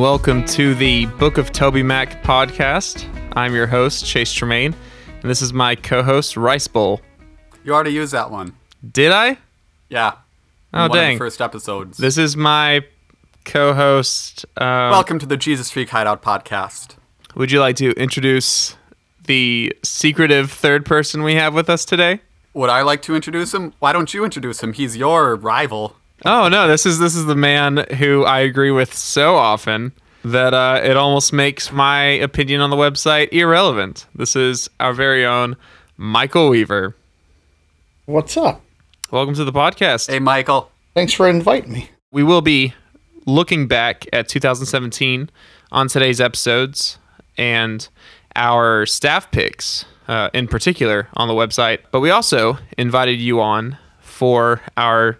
And welcome to the Book of Toby Mac podcast. I'm your host, Chase Tremaine, and this is my co host, Rice Bowl. You already used that one. Did I? Yeah. Oh, dang. Of the first episodes. This is my co host. Um, Welcome to the Jesus Freak Hideout podcast. Would you like to introduce the secretive third person we have with us today? Would I like to introduce him? Why don't you introduce him? He's your rival. Oh no, this is this is the man who I agree with so often that uh, it almost makes my opinion on the website irrelevant. This is our very own Michael Weaver. What's up? Welcome to the podcast. Hey, Michael. Thanks for inviting me. We will be looking back at 2017 on today's episodes and our staff picks uh, in particular on the website. But we also invited you on for our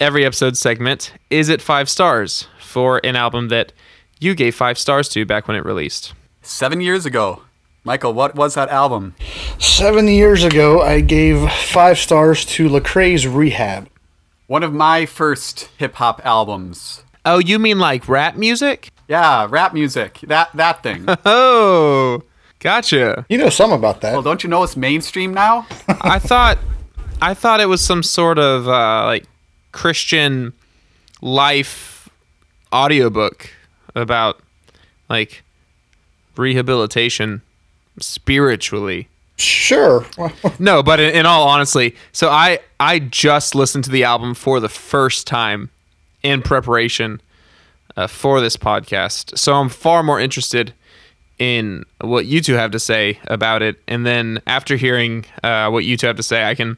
every episode segment Is It Five Stars? for an album that you gave five stars to back when it released. Seven years ago. Michael, what was that album? Seven years ago, I gave five stars to Lecrae's Rehab. One of my first hip hop albums. Oh, you mean like rap music? Yeah, rap music. That that thing. Oh, gotcha. You know some about that. well, don't you know it's mainstream now? I thought I thought it was some sort of uh, like Christian life audiobook about like rehabilitation spiritually. Sure. No, but in, in all honesty, so I I just listened to the album for the first time in preparation uh, for this podcast. So I'm far more interested in what you two have to say about it, and then after hearing uh, what you two have to say, I can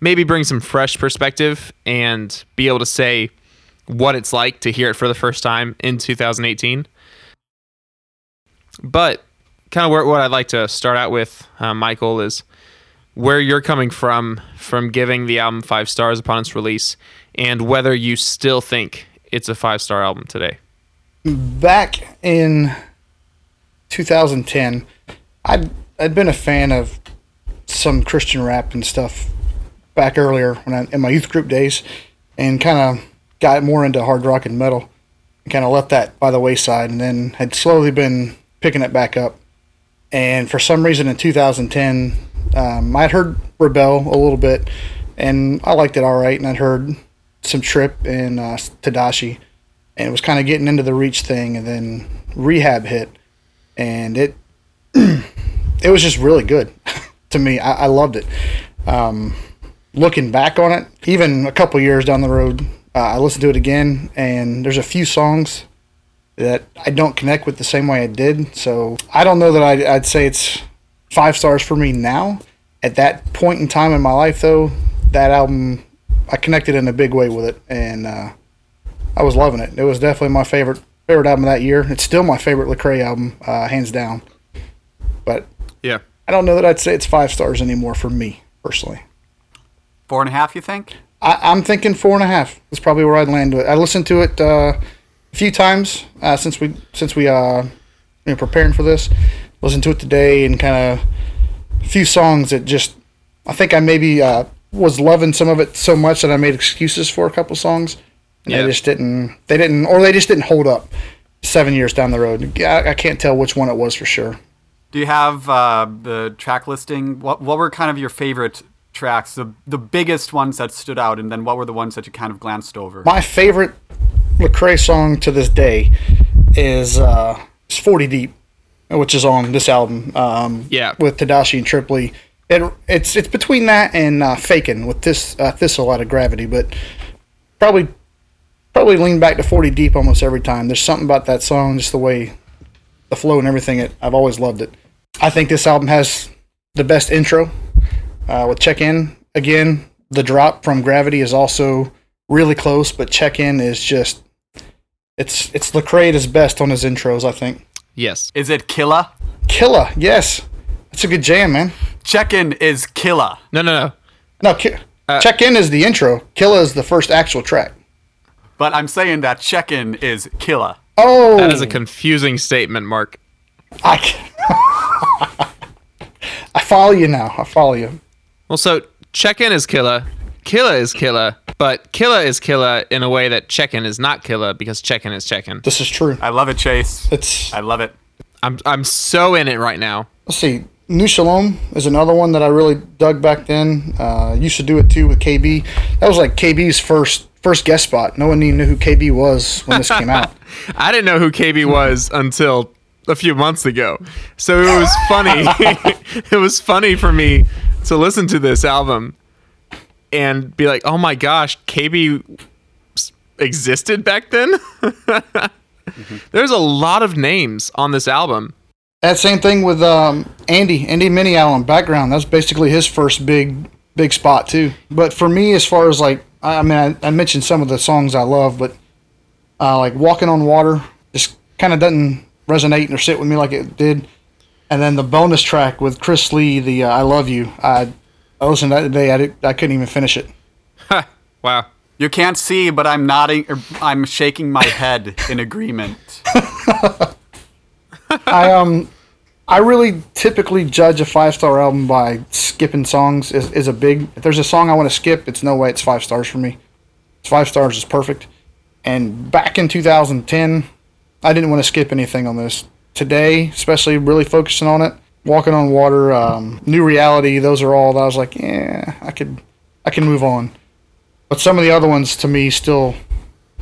maybe bring some fresh perspective and be able to say what it's like to hear it for the first time in 2018. But kind of where, what I'd like to start out with, uh, Michael, is where you're coming from from giving the album five stars upon its release, and whether you still think it's a five star album today. Back in 2010, I'd, I'd been a fan of some Christian rap and stuff back earlier when I, in my youth group days and kind of got more into hard rock and metal and kind of left that by the wayside and then had slowly been picking it back up. And for some reason in 2010, um, I'd heard Rebel a little bit and I liked it all right. And I'd heard some Trip and uh, Tedashii and it was kind of getting into the reach thing and then rehab hit and it it was just really good to me. I, I loved it. Um, looking back on it even a couple years down the road uh, i listened to it again and there's a few songs that i don't connect with the same way i did. So i don't know that i'd, I'd say it's five stars for me now. At that point in time in my life though that album i connected in a big way with it and uh, I was loving it. It was definitely my favorite favorite album of that year. It's still my favorite Lecrae album, uh, hands down. But Yeah. I don't know that I'd say it's five stars anymore for me personally. Four and a half, you think? I, I'm thinking four and a half. That's probably where I'd land with it. I listened to it uh, a few times uh, since we since we uh, you know preparing for this. Listened to it today and kind of a few songs that just I think I maybe uh, was loving some of it so much that I made excuses for a couple songs. Yeah. they just didn't. They didn't, or they just didn't hold up. Seven years down the road, I, I can't tell which one it was for sure. Do you have uh, the track listing? What what were kind of your favorite tracks? The the biggest ones that stood out, and then what were the ones that you kind of glanced over? My favorite Lecrae song to this day is uh, is "40 Deep," which is on this album. Um, Yeah. with Tedashii and Trip Lee. It, it's it's between that and uh, "Fakin" with this uh, Thistle out of Gravity, but probably probably lean back to 40 Deep almost every time. There's something about that song, just the way the flow and everything. It I've always loved it. I think this album has the best intro uh, with Check In again. The drop from Gravity is also really close, but Check In is just it's it's Lecrae at his best on his intros. I think. Yes. Is it Killa? Killa, yes, that's a good jam, man. Check in is Killa. No, no, no. No, Ki- Check In is the intro. Killa is the first actual track. But I'm saying that check in is killer. Oh, That is a confusing statement, Mark. I, I follow you now. I follow you. Well, so check in is killer, killer is killer, But killer is killer in a way that Check-In is not killer because Check-In is Check-In. This is true. I love it, Chase. It's I love it. I'm I'm so in it right now. let's see. New Shalom is another one that I really dug back then. Uh, used to do it too with KB. That was like KB's first first guest spot. No one even knew who KB was when this came out. I didn't know who KB was until a few months ago. So it was funny. it was funny for me to listen to this album and be like, "Oh my gosh, KB existed back then?" There's a lot of names on this album. That same thing with um, Andy, Andy Mineo on background. That's basically his first big big spot too. But for me, as far as like, I mean, I, I mentioned some of the songs I love, but uh, like Walking on Water just kind of doesn't resonate or sit with me like it did. And then the bonus track with Chris Lee, the uh, I Love You. I, I listened to that today. I, did, I couldn't even finish it. Wow. You can't see, but I'm nodding. Or I'm shaking my head in agreement. I um I really typically judge a five star album by skipping songs is, is a big if there's a song I want to skip, it's no way it's five stars for me. It's five stars is perfect. And back in 2010, I didn't want to skip anything on this. Today, especially really focusing on it, Walking on Water, um, New Reality, those are all that I was like, yeah, I could I can move on. But some of the other ones to me still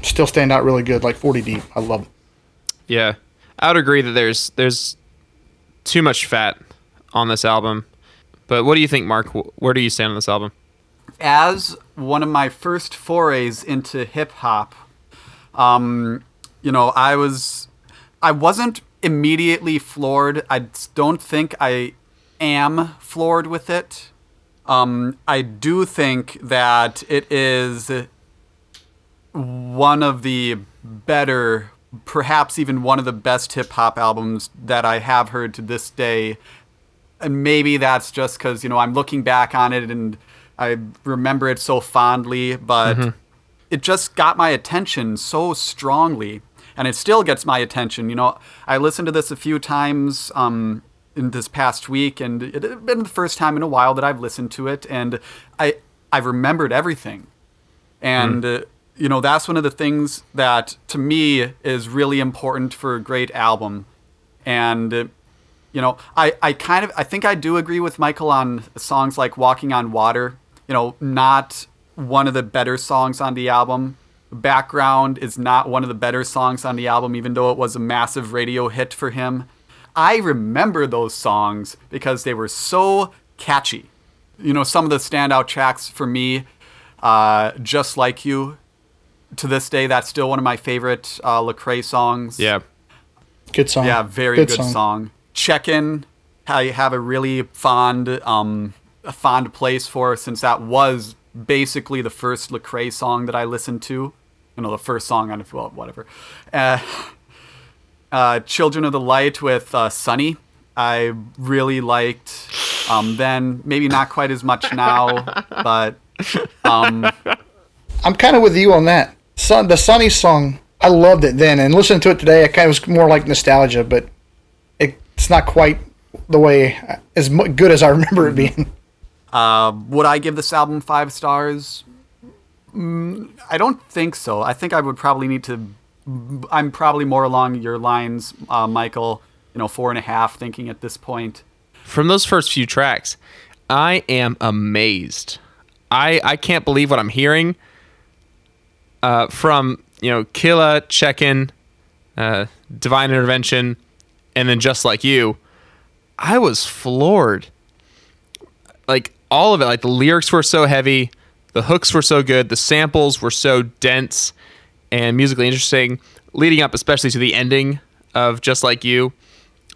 still stand out really good, like 40 Deep. I love. Yeah, I would agree that there's there's too much fat on this album. But what do you think, Mark? Where do you stand on this album? As one of my first forays into hip hop, um, you know, I was, I wasn't immediately floored. I don't think I am floored with it. Um, I do think that it is one of the better, perhaps even one of the best hip hop albums that I have heard to this day. And maybe that's just because, you know, I'm looking back on it and I remember it so fondly, but it just got my attention so strongly. And it still gets my attention. You know, I listened to this a few times um, in this past week, and it had been the first time in a while that I've listened to it, and I I remembered everything. And, uh, you know, that's one of the things that to me is really important for a great album. And, you know, I, I kind of, I think I do agree with Michael on songs like Walking on Water. You know, not one of the better songs on the album. Background is not one of the better songs on the album, even though it was a massive radio hit for him. I remember those songs because they were so catchy. You know, some of the standout tracks for me, uh, Just Like You, to this day, that's still one of my favorite uh, Lecrae songs. Yeah, Good song. Yeah, very good, song. Check in. I have a really fond, um, a fond place for since that was basically the first Lecrae song that I listened to. You know, the first song on well, whatever. Uh, uh, Children of the Light with uh, Sonny. I really liked. Um, then maybe not quite as much now, but um, I'm kind of with you on that. Sun, the Sonny song, I loved it then, and listening to it today, it kind of was more like nostalgia, but it, it's not quite the way as good as I remember it being. Uh, would I give this album five stars? Mm, I don't think so. I think I would probably need to. I'm probably more along your lines, uh, Michael. You know, four and a half. Thinking at this point. from those first few tracks, I am amazed. I I can't believe what I'm hearing. Uh, from you know, Killa, Check-In, uh, Divine Intervention, and then Just Like You, I was floored. Like all of it, like the lyrics were so heavy, the hooks were so good, the samples were so dense and musically interesting, leading up especially to the ending of Just Like You,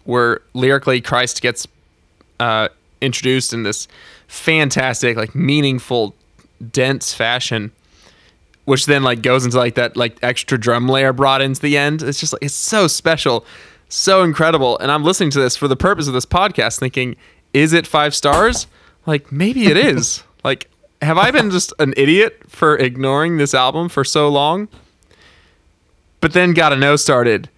where lyrically Christ gets uh, introduced in this fantastic, like meaningful, dense fashion, which then like goes into like that like extra drum layer brought into the end. It's just like it's so special, so incredible. And I'm listening to this for the purpose of this podcast, thinking, is it five stars? Like maybe it is. like, have I been just an idiot for ignoring this album for so long? But then Gotta Know started.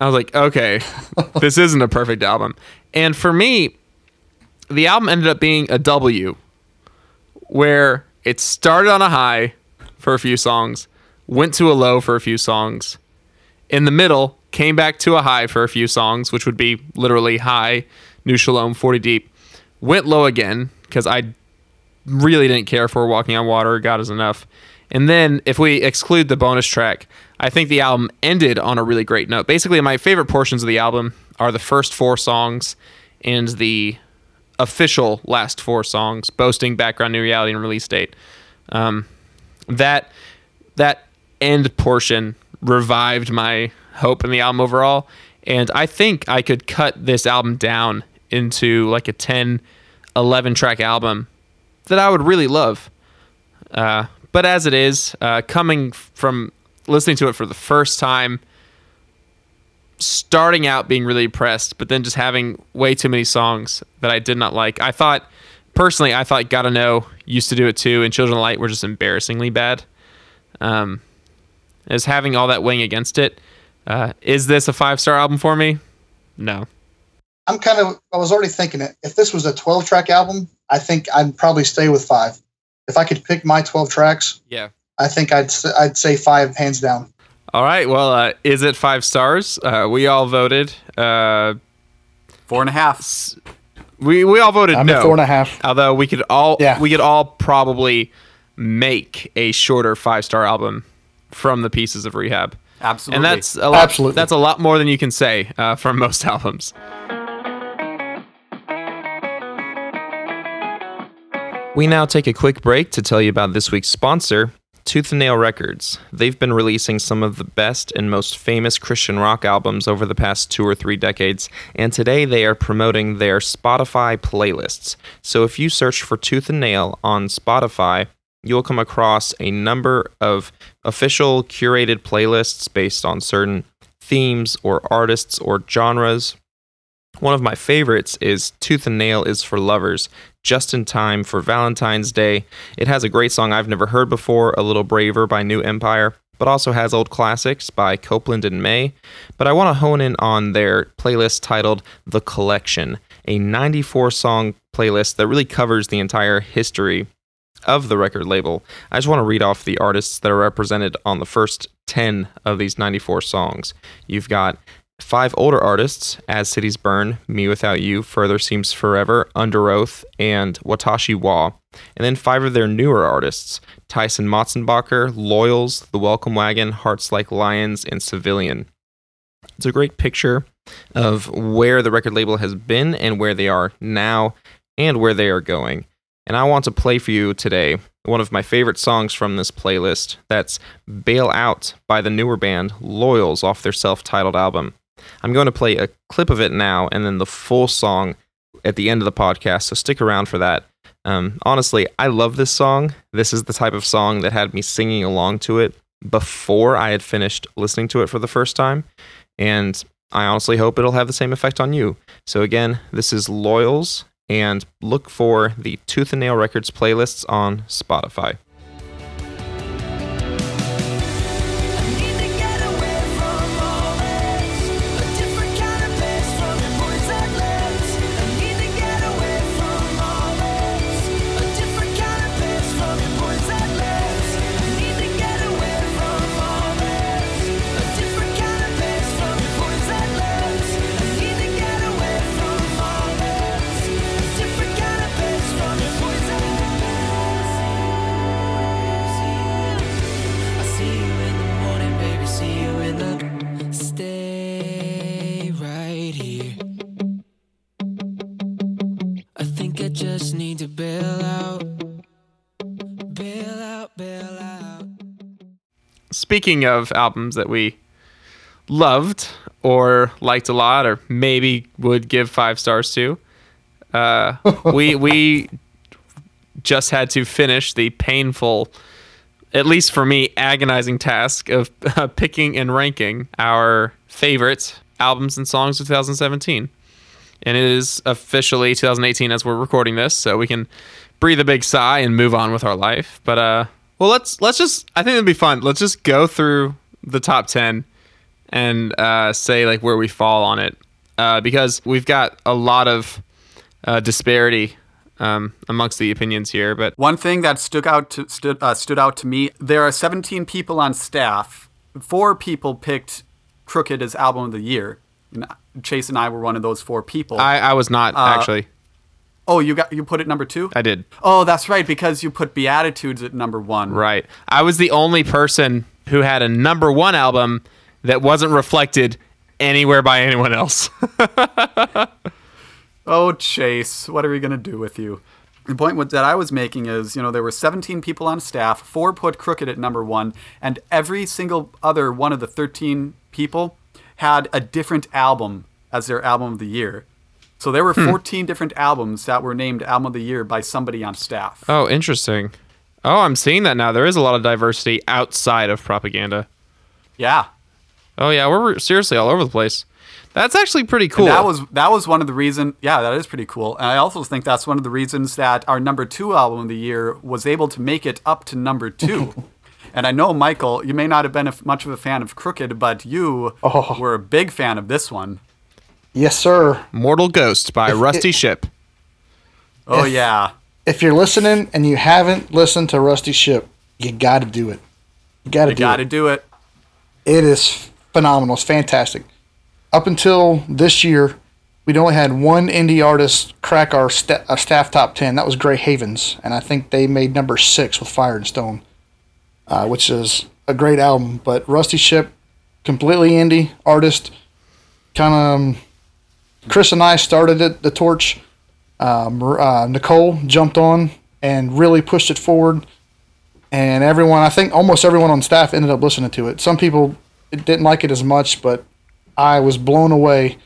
I was like, okay, this isn't a perfect album. And for me, the album ended up being a W, where it started on a high for a few songs, went to a low for a few songs. In the middle, came back to a high for a few songs, which would be literally high, New Shalom, 40 Deep. Went low again because I really didn't care for Walking on Water, God is Enough. And then if we exclude the bonus track, I think the album ended on a really great note. Basically, my favorite portions of the album are the first four songs and the official last four songs, boasting background, new reality, and release date. Um, that that end portion revived my hope in the album overall, and I think I could cut this album down into like a 10, 11 track album that I would really love. Uh, but as it is, uh, coming from listening to it for the first time, starting out being really impressed, but then just having way too many songs that I did not like. I thought, personally, I thought Gotta Know used to do it too, and Children of Light were just embarrassingly bad. Um, as having all that weighing against it, uh, is this a five star album for me? No. I'm kind of. I was already thinking it. If this was a 12 track album, I think I'd probably stay with five. If I could pick my 12 tracks, Yeah. I think I'd s- I'd say five hands down. All right. Well, uh, is it five stars? Uh, we all voted. Uh, Four and a half. We we all voted I'm no. at four and a half. Although we could all Yeah. we could all probably make a shorter five star album from the pieces of rehab. Absolutely. And that's a lot. Absolutely. That's a lot more than you can say uh, from most albums. We now take a quick break to tell you about this week's sponsor, Tooth and Nail Records. They've been releasing some of the best and most famous Christian rock albums over the past two or three decades, and today they are promoting their Spotify playlists. So if you search for Tooth and Nail on Spotify, you'll come across a number of official curated playlists based on certain themes or artists or genres. One of my favorites is Tooth and Nail is for Lovers, just in time for Valentine's Day. It has a great song I've never heard before, A Little Braver by New Empire, but also has old classics by Copeland and Mae. But I want to hone in on their playlist titled The Collection, a 94 song playlist that really covers the entire history of the record label. I just want to read off the artists that are represented on the first 10 of these 94 songs. You've got five older artists As Cities Burn, mewithoutYou, Further Seems Forever, Underoath, and Watashi Wa. And then five of their newer artists Tyson Motsenbocker, Loyals, The Welcome Wagon, Hearts Like Lions, and Civilian. It's a great picture of where the record label has been and where they are now and where they are going. And I want to play for you today one of my favorite songs from this playlist. That's Bail Out by the newer band Loyals off their self titled album. I'm going to play a clip of it now and then the full song at the end of the podcast, so stick around for that. Um, honestly, I love this song. This is the type of song that had me singing along to it before I had finished listening to it for the first time. And I honestly hope it'll have the same effect on you. So, again, this is Loyals, and look for the Tooth and Nail Records playlists on Spotify. Speaking of albums that we loved or liked a lot, or maybe would give five stars to, uh, we we just had to finish the painful, at least for me, agonizing task of uh, picking and ranking our favorite albums and songs of 2017. And it is officially 2018 as we're recording this, so we can breathe a big sigh and move on with our life. But uh, well, let's let's just I think it'd be fun. Let's just go through the top 10 and uh, say like where we fall on it, uh, because we've got a lot of uh, disparity um, amongst the opinions here, but One thing that stood out to stood uh, stood out to me: there are 17 people on staff. Four people picked Crooked as album of the year. And Chase and I were one of those four people. I, I was not actually. Oh, you got you put it number two. I did. oh, that's right, because you put Beatitudes at number one. Right. I was the only person who had a number one album that wasn't reflected anywhere by anyone else. Oh, Chase, what are we going to do with you? The point that I was making is, you know, there were 17 people on staff, four put Crooked at number one, and every single other one of the 13 people had a different album as their album of the year. So there were hmm. 14 different albums that were named album of the year by somebody on staff. oh, interesting. Oh, I'm seeing that now. There is a lot of diversity outside of propaganda. Yeah. Oh yeah, we're seriously all over the place. That's actually pretty cool. That was that was one of the reason. Yeah, that is pretty cool. And I also think that's one of the reasons that our number two album of the year was able to make it up to number two. and I know Michael, you may not have been a, much of a fan of Crooked, but you Oh. were a big fan of this one. Yes, sir. Mortal Ghost by Rusty Ship. Oh If- yeah, If you're listening and you haven't listened to Rusty Ship, you got to do it. You got to you do got it. to do it. It is phenomenal. It's fantastic. Up until this year, we'd only had one indie artist crack our, sta- our staff top 10. That was Grey Havens. And I think they made number six with Fire and Stone, uh, which is a great album. But Rusty Ship, completely indie artist. Kind of. Chris and I started it, the torch. Um, uh, Nicole jumped on and really pushed it forward. And everyone i think almost everyone on staff ended up listening to it. Some people didn't like it as much but i was blown away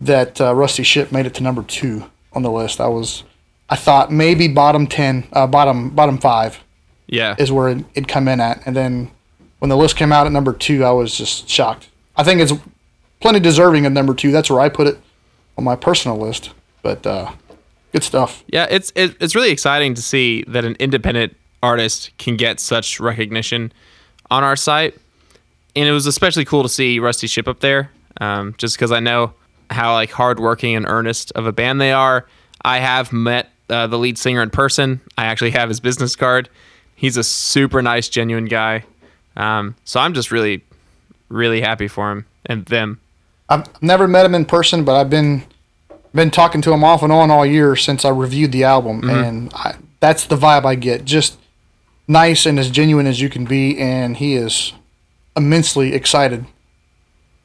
that uh, rusty ship made it to number two on the list. I was i thought maybe bottom 10 uh, bottom bottom five Yeah. is where it, it'd come in at. And then when the list came out at number two i was just shocked. I think it's plenty deserving of number two. That's where i put it on my personal list but uh, good stuff Yeah, it's it, it's really exciting to see that an independent artist can get such recognition on our site, and it was especially cool to see Rusty Ship up there, um, just because I know how like hardworking and earnest of a band they are. I have met uh, the lead singer in person. I actually have his business card. He's a super nice, genuine guy. Um, so I'm just really, really happy for him and them. I've never met him in person, but I've been been talking to him off and on all year since I reviewed the album, and I, that's the vibe I get. Just nice and as genuine as you can be, and he is immensely excited,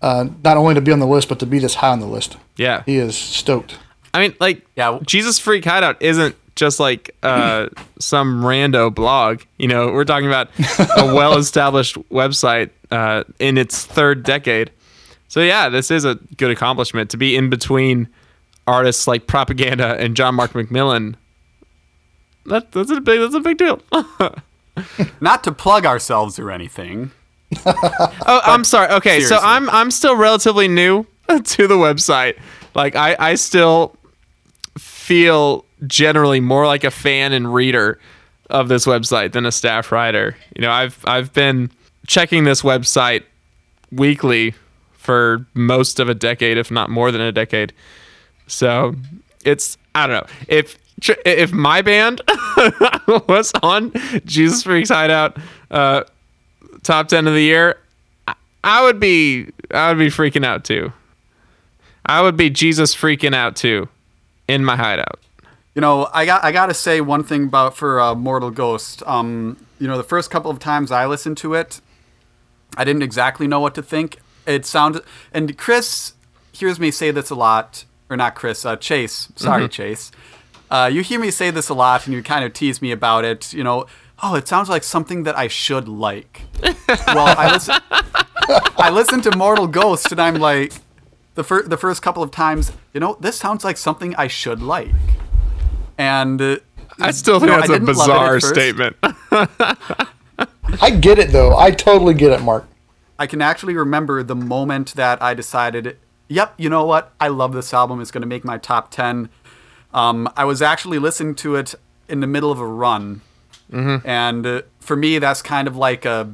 uh, not only to be on the list, but to be this high on the list. Yeah. He is stoked. I mean, like, Yeah. Jesus Freak Hideout isn't just like uh, some rando blog. You know, we're talking about a well-established website uh, in its third decade. So yeah, this is a good accomplishment to be in between artists like Propaganda and John Mark McMillan. That, that's a big that's a big deal. Not to plug ourselves or anything. Oh, I'm sorry. Okay, so. I'm I'm still relatively new to the website. Like I I still feel generally more like a fan and reader of this website than a staff writer. You know, I've I've been checking this website weekly for most of a decade, if not more than a decade. So it's I don't know if if my band was on Jesus Freaks Hideout uh, top ten of the year, I- would be I would be freaking out too. I would be Jesus freaking out too in my hideout. You know, I got I got to say one thing about for uh, Mortal Ghost. Um, you know, the first couple of times I listened to it, I didn't exactly know what to think. It sounded, and Chris hears me say this a lot, or not Chris, uh, Chase. Sorry, Chase. Uh, you hear me say this a lot, and you kind of tease me about it. You know, oh, it sounds like something that I should like. well, I listen. I listened to Mortal Ghost, and I'm like, the first the first couple of times, you know, this sounds like something I should like. And uh, I still you think know, that's a didn't love it at bizarre statement. I get it though. I totally get it, Mark. I can actually remember the moment that I decided, yep, you know what? I love this album. It's going to make my top 10. Um, I was actually listening to it in the middle of a run. And uh, for me, that's kind of like a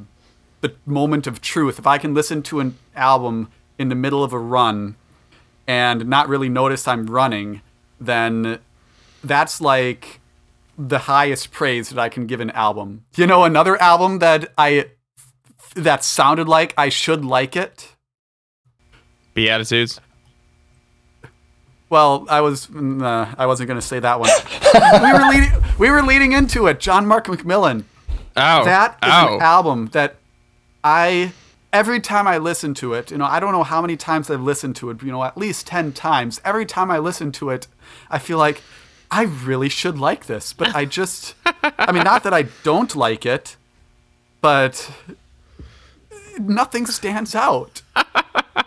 the moment of truth. If I can listen to an album in the middle of a run and not really notice I'm running, then that's like the highest praise that I can give an album. You know, another album that I that sounded like I should like it. Beatitudes. Well, I was uh, I wasn't going to say that one. we were leading we were leading into it. John Mark McMillan. Oh, That is an album that I every time I listen to it, you know, I don't know how many times I've listened to it, you know, at least 10 times. Every time I listen to it, I feel like I really should like this, but I just I mean, not that I don't like it, but nothing stands out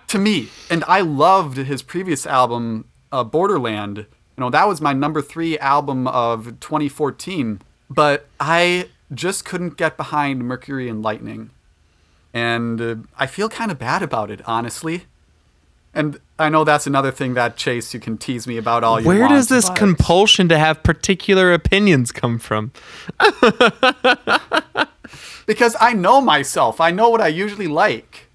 to me. And I loved his previous album, uh, Borderland. You know, that was my number three album of 2014. But I just couldn't get behind Mercury and Lightning. And uh, I feel kind of bad about it, honestly. And I know that's another thing that Chase you can tease me about all you want. Where want. does this but- compulsion to have particular opinions come from? Because I know myself. I know what I usually like,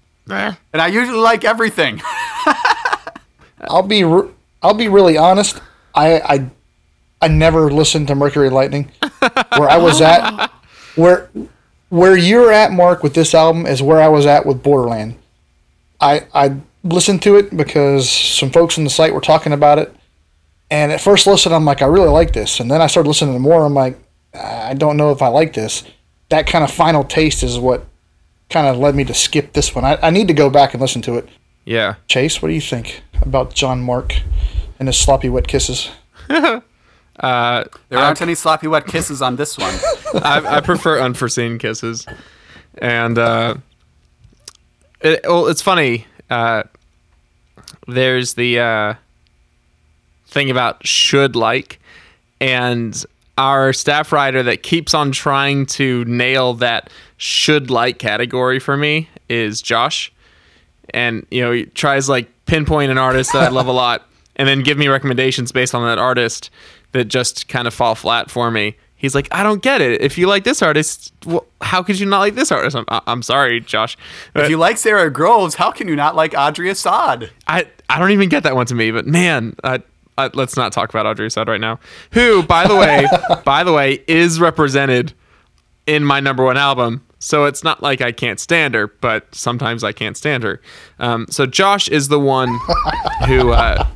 and I usually like everything. I'll be re- I'll be really honest. I I I never listened to Mercury Lightning. Where I was at, where where you're at, Mark, with this album is where I was at with Borderland. I I listened to it because some folks on the site were talking about it, and at first listen, I'm like, I really like this, and then I started listening to more. I'm like, I don't know if I like this. That kind of final taste is what kind of led me to skip this one. I, I need to go back and listen to it. Yeah. Chase, what do you think about John Mark and his sloppy wet kisses? Uh, There aren't any sloppy wet kisses on this one. I, I prefer unforeseen kisses, and uh, it, well, it's funny. Uh, there's the uh, thing about should like, and our staff writer that keeps on trying to nail that should like category for me is Josh, and you know he tries like pinpoint an artist that I love a lot, and then give me recommendations based on that artist that just kind of fall flat for me. He's like, I don't get it. If you like this artist, well, how could you not like this artist? I'm, I'm sorry, Josh. If you like Sara Groves, how can you not like Audrey Assad? I, I don't even get that one to me, but man, I, I, let's not talk about Audrey Assad right now. Who, by the way, by the way, is represented in my number one album. So it's not like I can't stand her, but sometimes I can't stand her. Um, so Josh is the one who uh,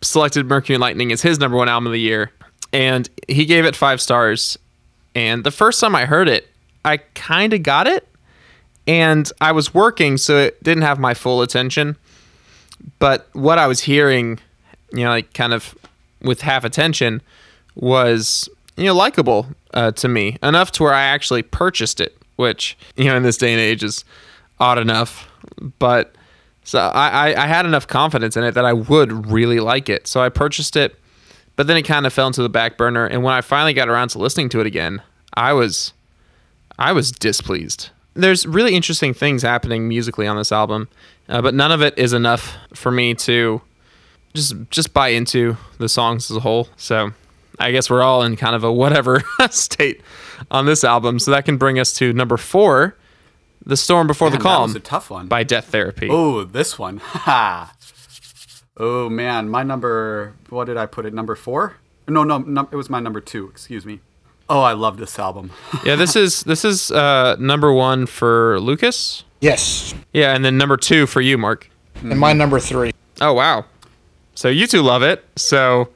selected Mercury and Lightning as his number one album of the year, and he gave it five stars. And the first time I heard it, I kind of got it, and I was working, so it didn't have my full attention but what I was hearing, you know, like kind of with half attention, was you know likable uh, to me enough to where I actually purchased it, which you know in this day and age is odd enough. But so I, I, I had enough confidence in it that I would really like it, so I purchased it. But then it kind of fell into the back burner, and when I finally got around to listening to it again, I was I was displeased. There's really interesting things happening musically on this album, uh, but none of it is enough for me to just just buy into the songs as a whole. So I guess we're all in kind of a whatever state on this album. So that can bring us to number four, "The Storm Before Man, the that Calm" was a tough one. by Death Therapy. Oh, this one. Ha. oh man, my number. What did I put it? Number four? No, no, no, it was my number two. Excuse me. Oh, I love this album. Yeah, this is this is uh, number one for Lucas. Yes, Yeah, and then number two for you, Mark. and my number three. Oh wow! So you two love it. So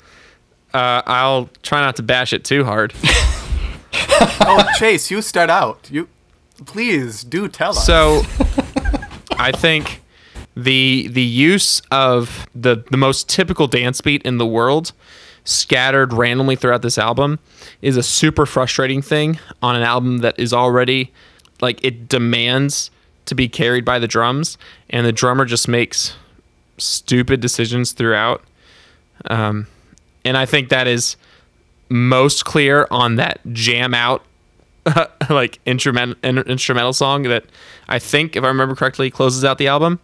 uh, I'll try not to bash it too hard. oh, Chase, you start out. You, please do tell us. So I think the the use of the the most typical dance beat in the world scattered randomly throughout this album is a super frustrating thing on an album that is already like it demands to be carried by the drums and the drummer just makes stupid decisions throughout um, and i think that is most clear on that jam out like instrumental instrumental song that I think, if I remember correctly, closes out the album.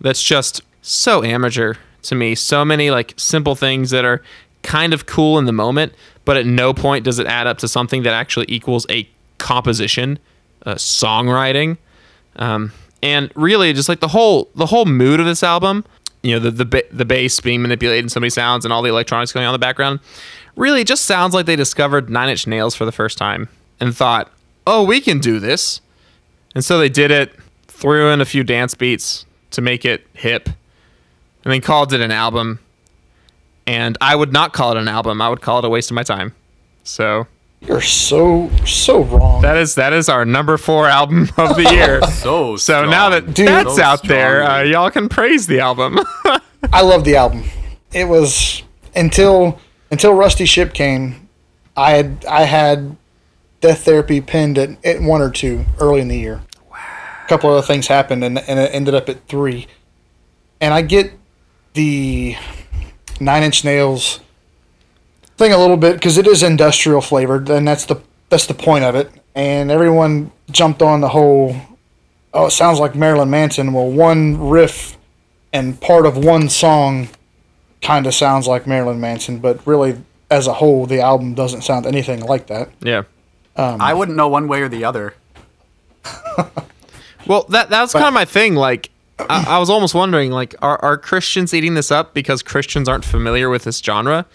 That's just so amateur to me. So many like simple things that are kind of cool in the moment, but at no point does it add up to something that actually equals a composition, a songwriting, um, and really just like the whole the whole mood of this album you know the the the bass being manipulated in so many sounds and all the electronics going on in the background. Really, it just sounds like they discovered Nine Inch Nails for the first time and thought, "Oh, we can do this." And so they did it, threw in a few dance beats to make it hip, and then called it an album. And I would not call it an album. I would call it a waste of my time. So You're so so wrong. that is that is our number four album of the year. So So now that Dude. that's So out there, uh, y'all can praise the album. I love the album. It was until until Rusty Ship came, I had I had Death Therapy pinned at, at one or two early in the year. A couple other things happened and, and it ended up at three. And I get the Nine Inch Nails thing a little bit because it is industrial flavored, and that's the that's the point of it. And everyone jumped on the whole. Oh, it sounds like Marilyn Manson. Well, one riff and part of one song kind of sounds like Marilyn Manson, but really, as a whole, the album doesn't sound anything like that. yeah. Um, I wouldn't know one way or the other. Well, that that's kind of my thing. Like, I, I was almost wondering, like, are are Christians eating this up because Christians aren't familiar with this genre?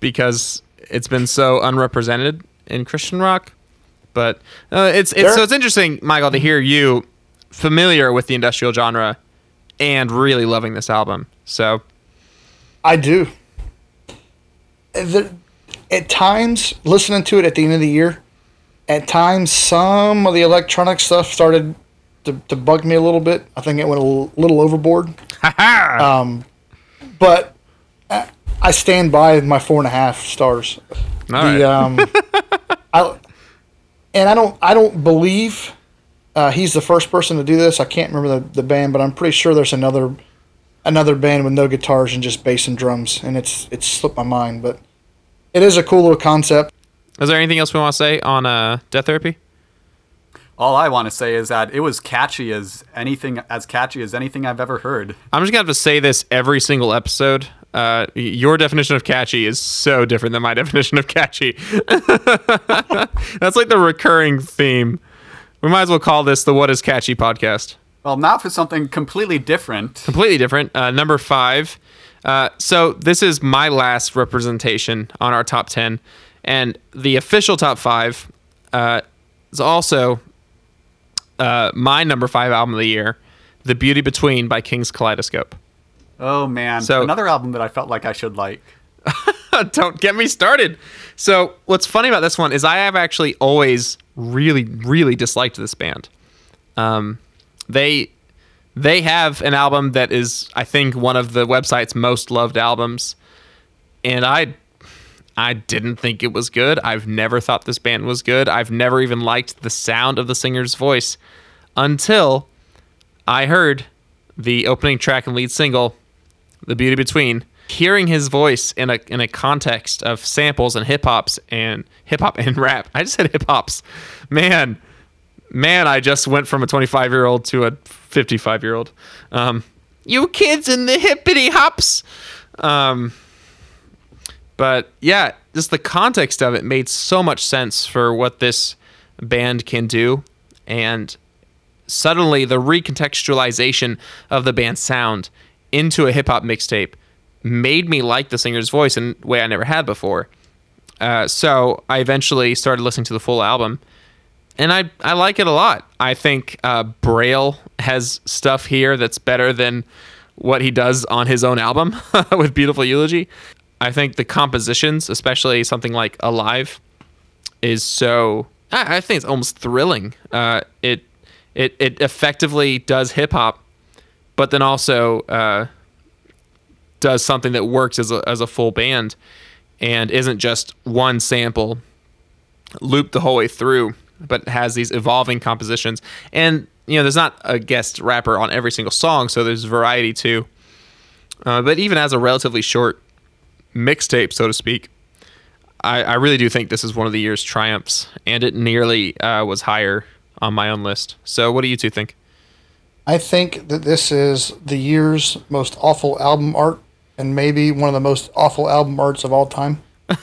Because it's been so unrepresented in Christian rock. But uh, it's it's There- so it's interesting, Michael, to hear you familiar with the industrial genre and really loving this album. So I do. The, at times, listening to it at the end of the year, at times some of the electronic stuff started to, to bug me a little bit. I think it went a little, little overboard. um, but I, I stand by my four and a half stars. all the right. um, I, and I don't I don't believe uh, he's the first person to do this. I can't remember the, the band, but I'm pretty sure there's another another band with no guitars and just bass and drums, and it's it's slipped my mind, but it is a cool little concept. Is there anything else we want to say on uh, Death Therapy? All I want to say is that it was catchy as anything, as catchy as anything I've ever heard. I'm just gonna have to say this every single episode. Uh, your definition of catchy is so different than my definition of catchy. That's like the recurring theme. We might as well call this the "What Is Catchy" podcast. Well, now for something completely different. Completely different. Uh, number five. Uh, so this is my last representation on our top ten, and the official top five uh, is also uh, my number five album of the year, "The Beauty Between" by King's Kaleidoscope. Oh man, So- another album that I felt like I should like. Don't get me started. So, what's funny about this one is I have actually always really, really disliked this band. Um, they they have an album that is, I think, one of the website's most loved albums, and I I didn't think it was good. I've never thought this band was good. I've never even liked the sound of the singer's voice until I heard the opening track and lead single, "The Beauty Between." Hearing his voice in a in a context of samples and hip hops and hip hop and rap. I just said hip hops. Man, man, I just went from a 25 year old to a 55 year old. Um, you kids in the hippity hops. Um, but yeah, just the context of it made so much sense for what this band can do, and suddenly the recontextualization of the band's sound into a hip hop mixtape made me like the singer's voice in a way I never had before. Uh, so I eventually started listening to the full album, and I I like it a lot. I think uh, Braille has stuff here that's better than what he does on his own album with Beautiful Eulogy. I think the compositions, especially something like Alive, is so. I, I think it's almost thrilling. Uh, it it it effectively does hip hop, but then also uh, does something that works as a as a full band, and isn't just one sample looped the whole way through, but has these evolving compositions. And you know, there's not a guest rapper on every single song, so there's variety too. Uh, but even as a relatively short mixtape, so to speak, I, I really do think this is one of the year's triumphs, and it nearly uh, was higher on my own list. So, what do you two think? I think that this is the year's most awful album art, and maybe one of the most awful album arts of all time.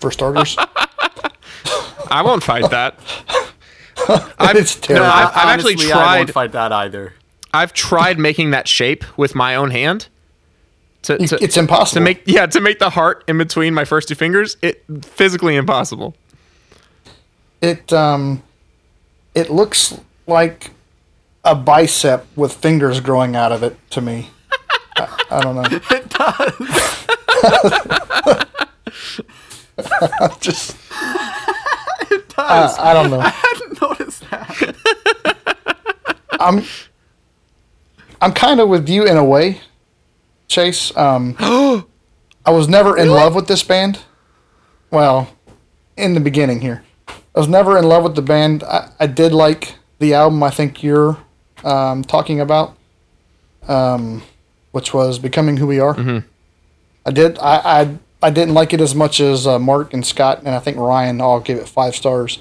For starters, I won't fight that. it's no, terrible. I've- I've actually Honestly, I tried- won't fight that either. I've tried making that shape with my own hand. To, to, it's impossible. to make yeah to make the heart in between my first two fingers. It physically impossible. It um, it looks like a bicep with fingers growing out of it to me. I, I don't know. It does. Just It does. I, I don't know. I hadn't noticed that. I'm I'm kind of with you in a way, Chase. Um, I was never in love with this band. Well, in the beginning here, I was never in love with the band. I, I did like the album. I think you're um, talking about, um, which was "Becoming Who We Are." I did. I, I I didn't like it as much as uh, Mark and Scott, and I think Ryan all gave it five stars.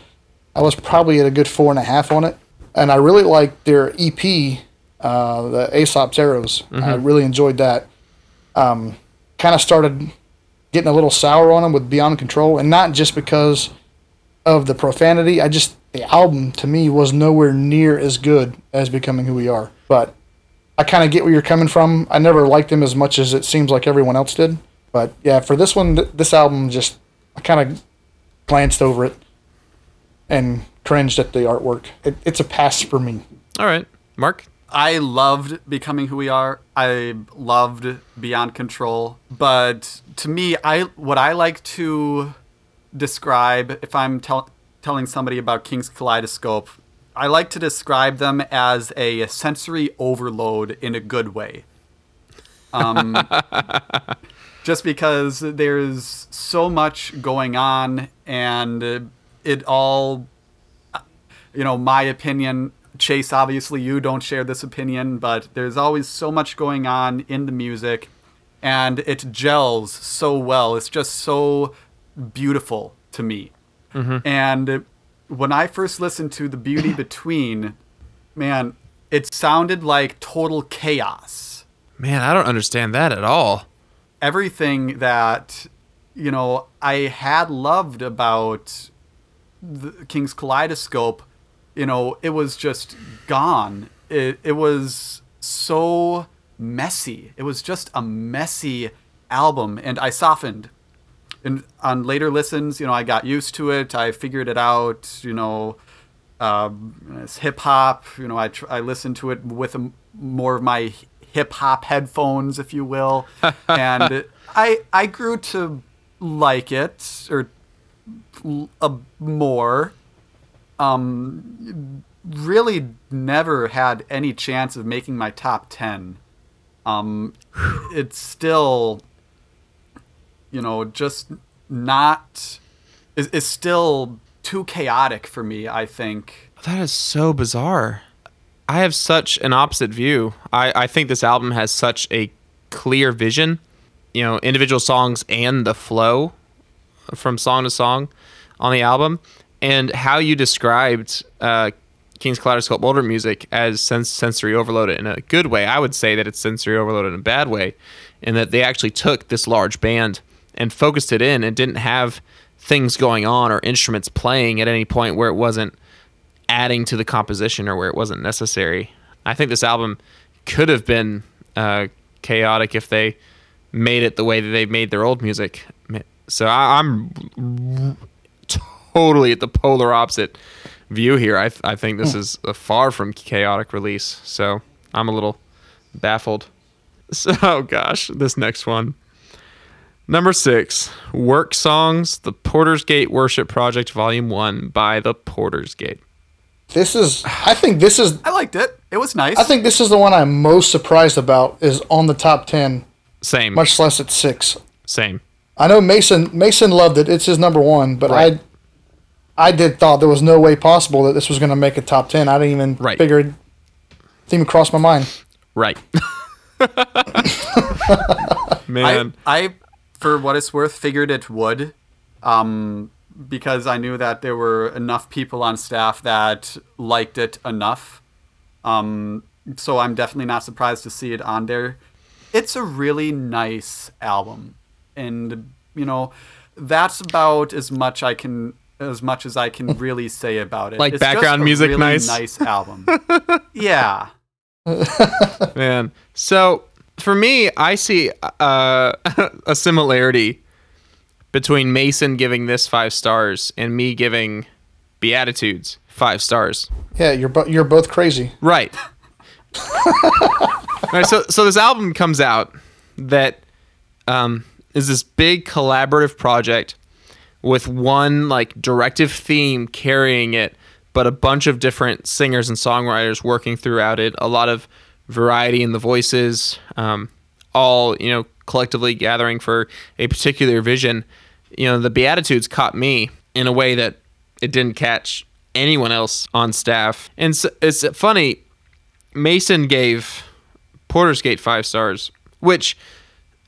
I was probably at a good four and a half on it, and I really liked their EP, uh, the Asaph's Arrows. I really enjoyed that. Um, kind of started getting a little sour on them with Beyond Control, and not just because of the profanity. I just the album to me was nowhere near as good as Becoming Who We Are. But I kind of get where you're coming from. I never liked them as much as it seems like everyone else did. But yeah, for this one, th- this album just I kind of glanced over it and cringed at the artwork. It, it's a pass for me. All right, Mark. I loved becoming who we are. I loved Beyond Control, but to me, I what I like to describe if I'm tell, telling somebody about King's Kaleidoscope, I like to describe them as a sensory overload in a good way. Um, just because there's so much going on and it all you know, my opinion. Chase, obviously, you don't share this opinion, but there's always so much going on in the music, and it gels so well. It's just so beautiful to me. And when I first listened to The Beauty Between, man, it sounded like total chaos. Man, I don't understand that at all. Everything that, you know, I had loved about the King's Kaleidoscope, you know, it was just gone. It, it was so messy. It was just a messy album, and I softened. And on later listens, you know, I got used to it. I figured it out. You know, um, it's hip hop. You know, I tr- I listened to it with a, more of my hip hop headphones, if you will, and I I grew to like it or a more. Um, really never had any chance of making my top ten. Um, it's still, you know, just not. Is is still too chaotic for me. I think. That is so bizarre. I have such an opposite view. I, I think this album has such a clear vision, you know, individual songs and the flow from song to song on the album. And how you described uh, King's Kaleidoscope older music as sens- sensory overloaded in a good way. I would say that it's sensory overloaded in a bad way, in that they actually took this large band and focused it in and didn't have things going on or instruments playing at any point where it wasn't adding to the composition or where it wasn't necessary. I think this album could have been uh, chaotic if they made it the way that they made their old music. So I, I'm totally at the polar opposite view here. I, I think this is a far from chaotic release. So I'm a little baffled. So, oh gosh, this next one. Number six, Work Songs, The Porter's Gate Worship Project, Volume 1 by The Porter's Gate. This is. I think this is. I liked it. It was nice. I think this is the one I'm most surprised about. Is on the top ten, Same. much less at six. Same. I know Mason. Mason loved it. It's his number one, but Right. I. I did thought there was no way possible that this was going to make a top ten. I didn't even Right. figure. It didn't even cross my mind. Right. I, Man. I, for what it's worth, figured it would, um, because I knew that there were enough people on staff that liked it enough. Um, so I'm definitely not surprised to see it on there. It's a really nice album, and you know, that's about as much I can. As much as I can really say about it. Like It's just background a music really nice? nice album. yeah. Man. So for me, I see uh, a similarity between Mason giving this five stars and me giving Beatitudes five stars. Yeah, you're bo- you're both crazy. Right. All right. So so this album comes out that um, is this big collaborative project with one like directive theme carrying it, but a bunch of different singers and songwriters working throughout it. A lot of variety in the voices, um, all you know, collectively gathering for a particular vision. You know, the Beatitudes caught me in a way that it didn't catch anyone else on staff. And so, it's funny. Mason gave Porter's Gate five stars, which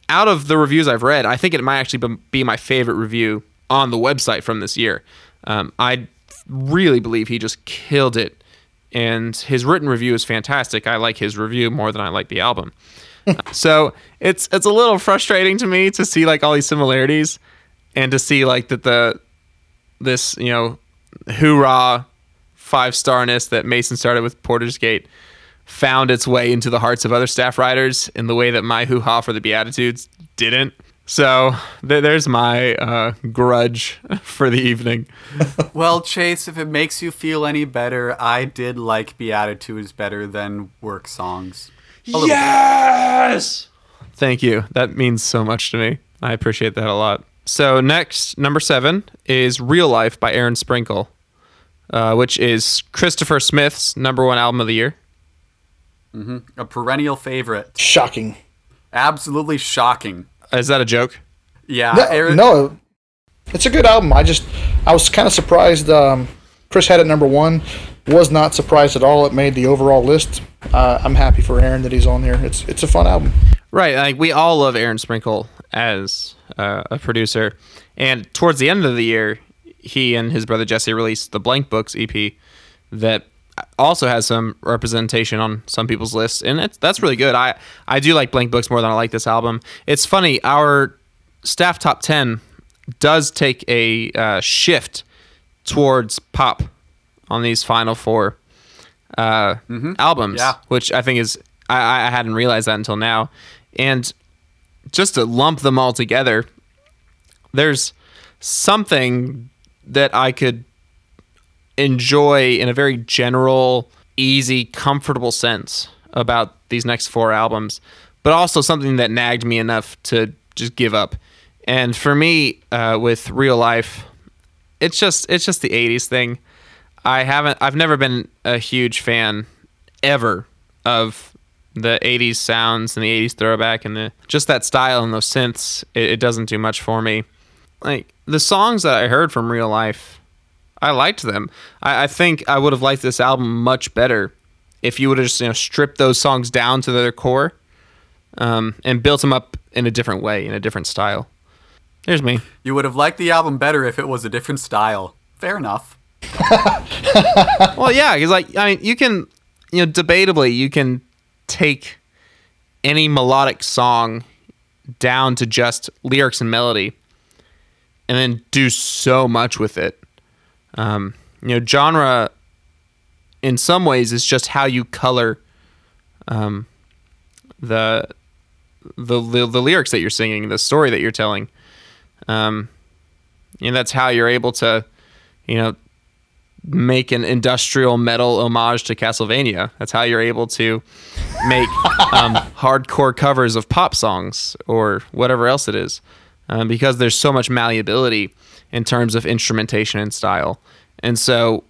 out of the reviews I've read, I think it might actually be- my favorite review on the website from this year. Um, I really believe he just killed it, and his written review is fantastic. I like his review more than I like the album. so it's it's a little frustrating to me to see like all these similarities, and to see like that the this you know hoorah five starness that Mason started with Porter's Gate found its way into the hearts of other staff writers in the way that my hoo ha for the Beatitudes didn't. So th- there's my uh, grudge for the evening. Well, Chase, if it makes you feel any better, I did like Beatitudes better than work songs. A bit. Yes! Thank you. That means so much to me. I appreciate that a lot. So next, number seven is Real Life by Aaron Sprinkle, uh, which is Christopher Smith's number one album of the year. A perennial favorite. Shocking. Absolutely shocking. Is that a joke? Yeah, No, Aaron- no, it's a good album. I just I was kind of surprised. Um, Chris had it number one. Was not surprised at all. It made the overall list. Uh, I'm happy for Aaron that he's on there. It's it's a fun album. Right. Like we all love Aaron Sprinkle as uh, a producer, and towards the end of the year, he and his brother Jesse released the Blank Books EP that also has some representation on some people's lists, and it's, that's really good. I I do like Blank Books more than I like this album. It's funny our staff top ten does take a uh, shift towards pop on these final four uh, albums, Yeah. which I think is I, I hadn't realized that until now, and just to lump them all together, there's something that I could enjoy in a very general, easy, comfortable sense about these next four albums, but also something that nagged me enough to just give up. And for me, uh, with real life, it's just it's just the '80s thing. I haven't I've never been a huge fan ever of the 80s sounds and the 80s throwback and the just that style and those synths it, it doesn't do much for me like the songs that i heard from real life i liked them i, I think i would have liked this album much better if you would have just you know stripped those songs down to their core um, and built them up in a different way in a different style here's me you would have liked the album better if it was a different style. Fair enough. well, yeah, because like I mean, you can, you know, debatably, you can take any melodic song down to just lyrics and melody, and then do so much with it. Um, you know, genre in some ways is just how you color um, the, the the the lyrics that you're singing, the story that you're telling. Um, and that's how you're able to, you know, make an industrial metal homage to Castlevania. That's how you're able to make um, hardcore covers of pop songs or whatever else it is, um, because there's so much malleability in terms of instrumentation and style. And so,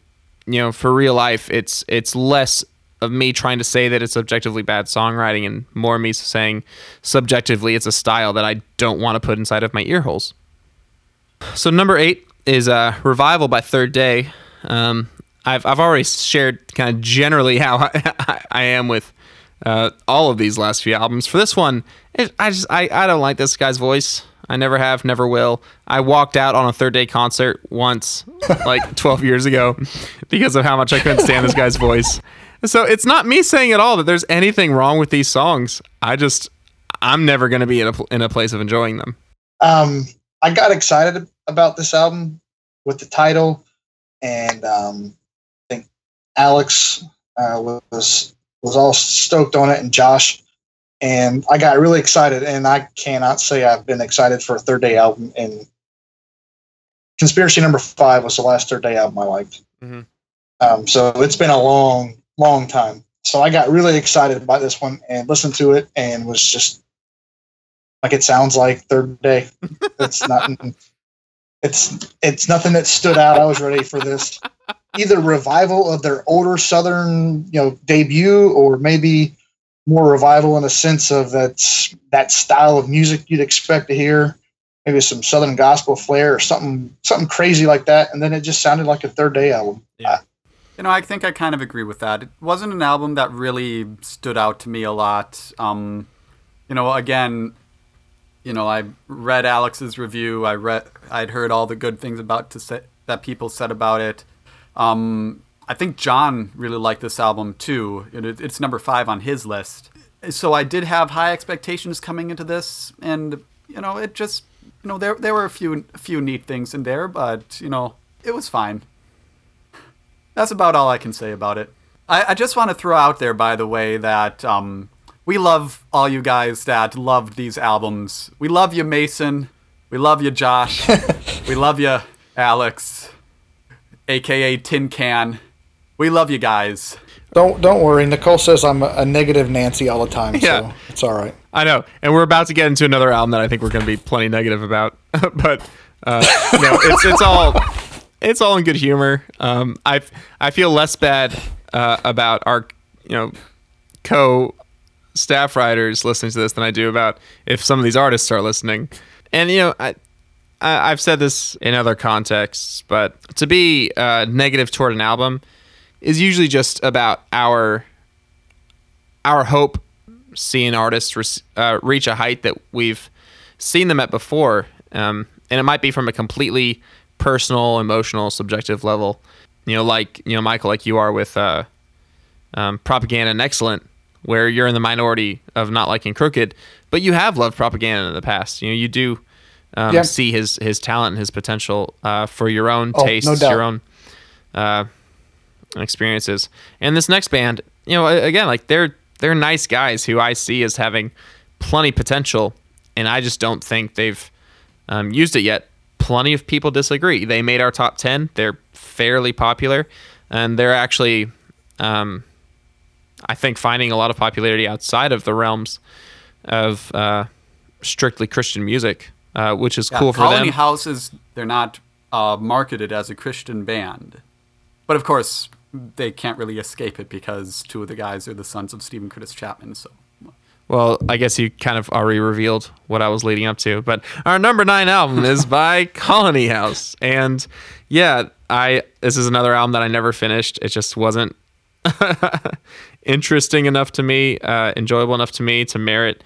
you know, for real life, it's it's less of me trying to say that it's objectively bad songwriting and more me saying subjectively it's a style that I don't want to put inside of my ear holes. So number eight is uh, Revival by Third Day. Um, I've I've already shared kind of generally how I, I am with uh, all of these last few albums. For this one, it, I just I, I don't like this guy's voice. I never have, never will. I walked out on a Third Day concert once, like 12 years ago, because of how much I couldn't stand this guy's voice. So it's not me saying at all that there's anything wrong with these songs. I just I'm never going to be in a in a place of enjoying them. Um, I got excited about this album with the title, and um, I think Alex uh, was was all stoked on it, and Josh, and I got really excited. And I cannot say I've been excited for a third day album. And Conspiracy Number Five was the last third day album I liked. Mhm. Um, so it's been a long, long time. So I got really excited about this one and listened to it, and was just like it sounds like third day. It's not. It's it's nothing that stood out. I was ready for this. Either revival of their older Southern, you know, debut, or maybe more revival in a sense of that's that style of music you'd expect to hear. Maybe some Southern gospel flair or something something crazy like that. And then it just sounded like a third day album. Yeah. You know, I think I kind of agree with that. It wasn't an album that really stood out to me a lot. Um, you know, again, you know, I read Alex's review. I read, I'd heard all the good things about to say that people said about it. Um, I think John really liked this album too. It, it's number five on his list. So I did have high expectations coming into this, and you know, it just, you know, there there were a few a few neat things in there, but you know, it was fine. That's about all I can say about it. I, I just want to throw out there, by the way, that um, we love all you guys that loved these albums. We love you, Mason. We love you, Josh. we love you, Alex, aka Tin Can. We love you guys. Don't don't worry. Nicole says I'm a, a negative Nancy all the time, Yeah. so it's all right. I know, and we're about to get into another album that I think we're going to be plenty negative about, but uh, you know, it's it's all it's all in good humor. Um, I I feel less bad uh, about our you know co staff writers listening to this than I do about if some of these artists are listening. And you know, I, I I've said this in other contexts, but to be uh, negative toward an album is usually just about our our hope seeing artists re- uh, reach a height that we've seen them at before, um, and it might be from a completely personal, emotional, subjective level. You know, like you know, Michael, like you are with uh, um, propaganda and excellent, where you're in the minority of not liking Crooked, but you have loved propaganda in the past. You know, you do um, Yeah. see his his talent and his potential uh, for your own Oh, tastes, doubt. your own uh, experiences. And this next band, you know, again, like they're they're nice guys who I see as having plenty potential, and I just don't think they've um, used it yet. Plenty of people disagree. They made our top ten. They're fairly popular, and they're actually, um, I think, finding a lot of popularity outside of the realms of uh, strictly Christian music, uh, which is cool for them. Colony them. Houses, they're not uh, marketed as a Christian band. But of course, they can't really escape it because two of the guys are the sons of Steven Curtis Chapman. So Well, I guess you kind of already revealed what I was leading up to. But our number nine album is by Colony House, and yeah, I this is another album that I never finished. It just wasn't interesting enough to me, uh, enjoyable enough to me to merit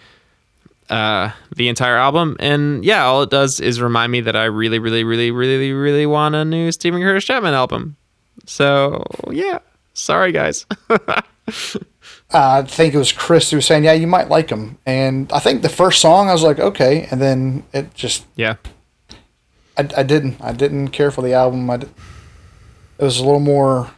uh, the entire album. And yeah, all it does is remind me that I really, really, really, really, really want a new Steven Curtis Chapman album. So yeah, sorry guys. I think it was Chris who was saying, "Yeah, you might like him." And I think the first song, I was like, "Okay," and then it just, yeah. I, I didn't, I didn't care for the album. I, did- it was a little more,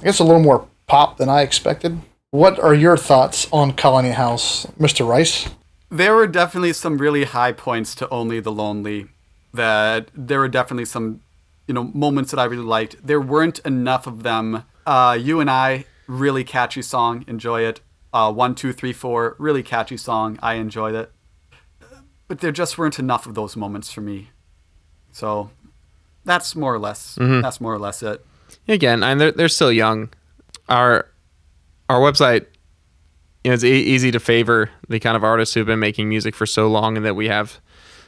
I guess, a little more pop than I expected. What are your thoughts on Colony House, Mister Rice? There were definitely some really high points to Only the Lonely. That there were definitely some, you know, moments that I really liked. There weren't enough of them. Uh, you and I, really catchy song, enjoy it. Uh, one, two, three, four, really catchy song, I enjoyed it. But there just weren't enough of those moments for me. So that's more or less. That's more or less it. again, and they're they're still young. Our our website, you know, it's e- easy to favor the kind of artists who've been making music for so long and that we have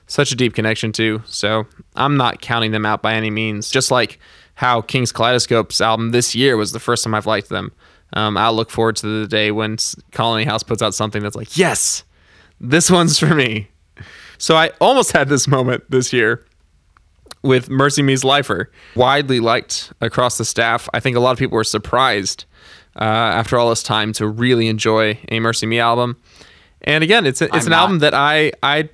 such a deep connection to. So I'm not counting them out by any means. Just like how King's Kaleidoscope's album this year was the first time I've liked them. Um, I'll look forward to the day when Colony House puts out something that's like, yes, this one's for me. So I almost had this moment this year with Mercy Me's Lifer, widely liked across the staff. I think a lot of people were surprised uh, after all this time to really enjoy a Mercy Me album. And again, it's a, it's I'm an not. album that I I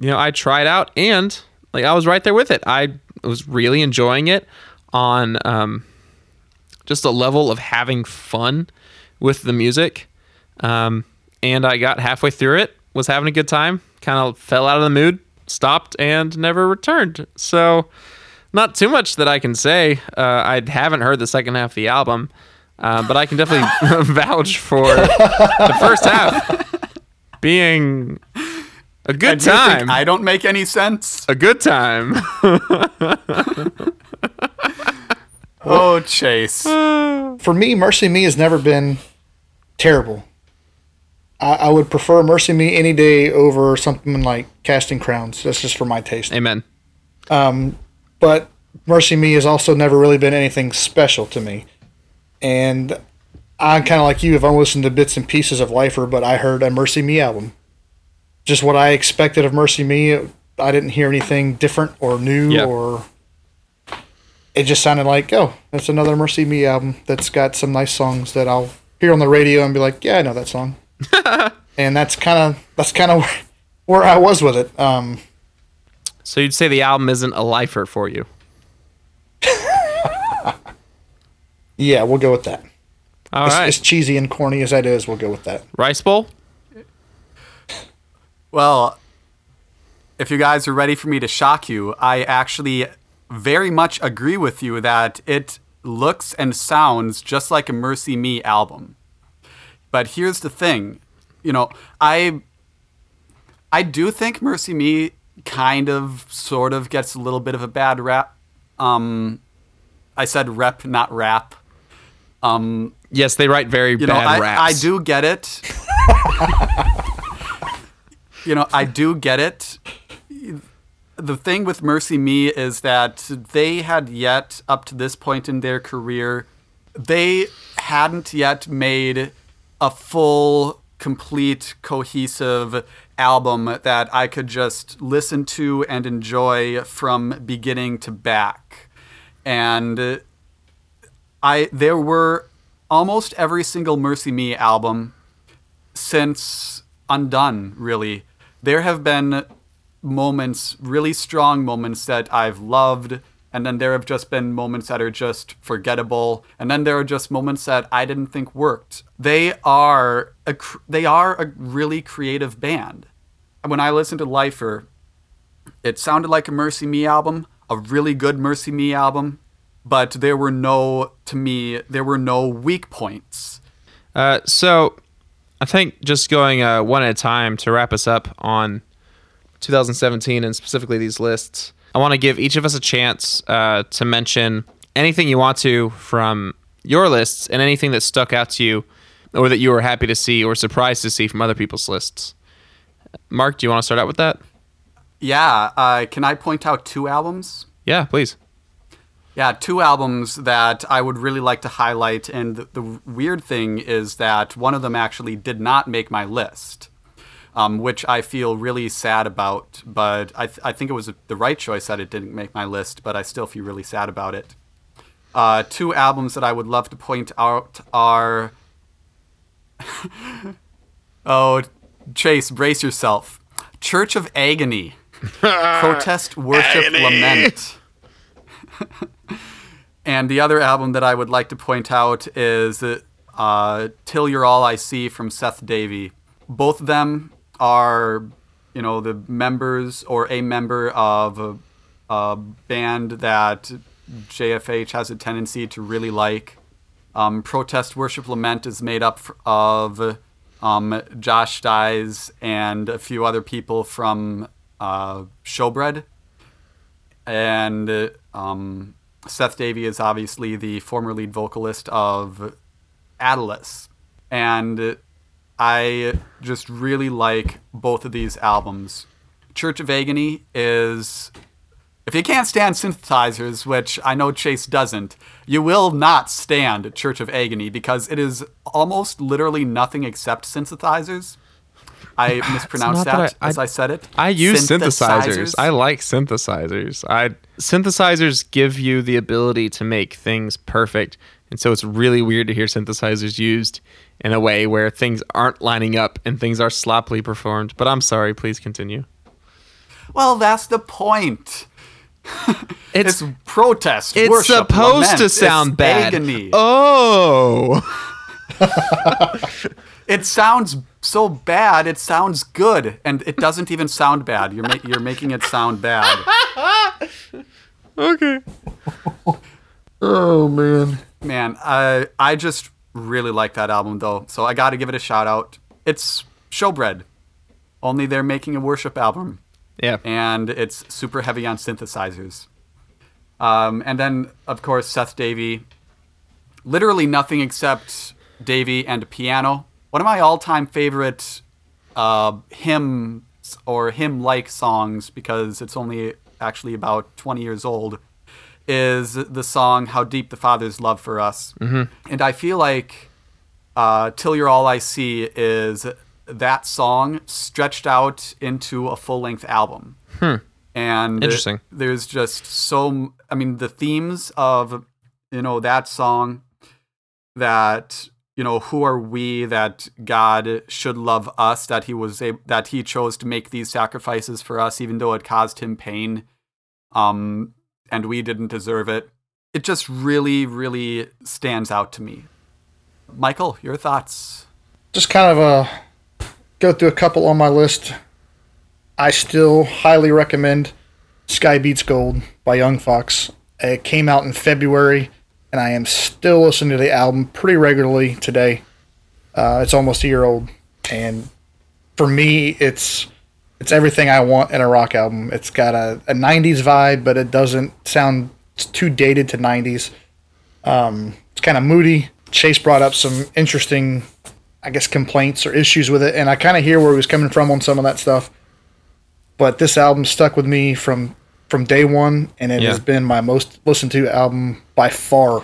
you know I tried out and like I was right there with it. I was really enjoying it on um, just a level of having fun with the music Um, and I got halfway through it, was having a good time, kind of fell out of the mood, stopped, and never returned. So, not too much that I can say. Uh, I haven't heard the second half of the album, uh, but I can definitely vouch for the first half being a good And time. I don't make any sense. a good time. Oh, Chase. For me, Mercy Me has never been terrible. I, I would prefer Mercy Me any day over something like Casting Crowns. That's just for my taste. Amen. but Mercy Me has also never really been anything special to me. And I'm kind of like you. If I've only listened to bits and pieces of Lifer, but I heard a Mercy Me album. Just what I expected of Mercy Me. I didn't hear anything different or new Yeah. or. It just sounded like, oh, that's another Mercy Me album that's got some nice songs that I'll hear on the radio and be like, yeah, I know that song. and that's kind of that's kind of where, where I was with it. Um, So you'd say the album isn't a lifer for you? Yeah, we'll go with that. All as, right. as cheesy and corny as that is, we'll go with that. Rice Bowl? Well, if you guys are ready for me to shock you, I actually very much agree with you that it looks and sounds just like a Mercy Me album. But here's the thing, you know, I I do think Mercy Me kind of sort of gets a little bit of a bad rap. Um I said rep, not rap. Um Yes, they write very you bad know, I, raps. I do get it. you know, I do get it. The thing with Mercy Me is that they had yet, up to this point in their career, they hadn't yet made a full, complete, cohesive album that I could just listen to and enjoy from beginning to back. And I there were almost every single Mercy Me album since Undone, really. There have been moments, really strong moments that I've loved, and then there have just been moments that are just forgettable, and then there are just moments that I didn't think worked. They are a they are a really creative band. When I listened to Lifer, it sounded like a Mercy Me album, a really good Mercy Me album, but there were no, to me, there were no weak points. Uh, so I think just going uh, one at a time to wrap us up on 2017 and specifically these lists, I want to give each of us a chance uh, to mention anything you want to from your lists and anything that stuck out to you or that you were happy to see or surprised to see from other people's lists. Mark, do you want to start out with that? Yeah, uh, can I point out two albums? Yeah, please. Yeah, two albums that I would really like to highlight. And the, the weird thing is that one of them actually did not make my list, um, which I feel really sad about. But I, th- I think it was the right choice that it didn't make my list, but I still feel really sad about it. Uh, two albums that I would love to point out are. oh, Chase, brace yourself. Church of Agony. Protest, Worship, Lament. And the other album that I would like to point out is uh, Till You're All I See from Seth Davey. Both of them are, you know, the members or a member of a, a band that JFH has a tendency to really like. Um, Protest, Worship, Lament is made up of um, Josh Dies and a few other people from uh, Showbread and um, Seth Davey is obviously the former lead vocalist of Atlas, and I just really like both of these albums. Church of Agony is, if you can't stand synthesizers, which I know Chase doesn't, you will not stand Church of Agony because it is almost literally nothing except synthesizers. I mispronounced that, that I- as I said it. I use synthesizers. I like synthesizers. I synthesizers give you the ability to make things perfect, and so it's really weird to hear synthesizers used in a way where things aren't lining up and things are sloppily performed. But I'm sorry. Please continue. Well, that's the point. It's It's protest. it's worship, supposed lament, to sound bad. Agony. Oh, it sounds so bad. It sounds good, and it doesn't even sound bad. You're ma- you're making it sound bad. Okay. Oh man. Man, I I just really like that album though, so I got to give it a shout out. It's Showbread, only they're making a worship album, Yeah. and it's super heavy on synthesizers. Um, and then of course Seth Davey, literally nothing except Davey and a piano. One of my all-time favorite uh, hymns or hymn-like songs because it's only actually about 20 years old is the song "How Deep the Father's Love for Us," mm-hmm. and I feel like uh, "Till You're All I See" is that song stretched out into a full-length album. And Interesting. there's just so I mean the themes of you know that song that you know who are we that God should love us that he was a- that he chose to make these sacrifices for us even though it caused him pain um and we didn't deserve it it just really really stands out to me Michael your thoughts just kind of uh, go through a couple on my list. I still highly recommend Sky Beats Gold by Young Fox. It came out in February, and I am still listening to the album pretty regularly today. Uh, it's almost a year old, and for me, it's it's everything I want in a rock album. It's got a, a '90s vibe, but it doesn't sound too dated to '90s. Um, it's kind of moody. Chase brought up some interesting I guess complaints or issues with it, and I kind of hear where he was coming from on some of that stuff. But this album stuck with me from from day one, and it Yeah. has been my most listened to album by far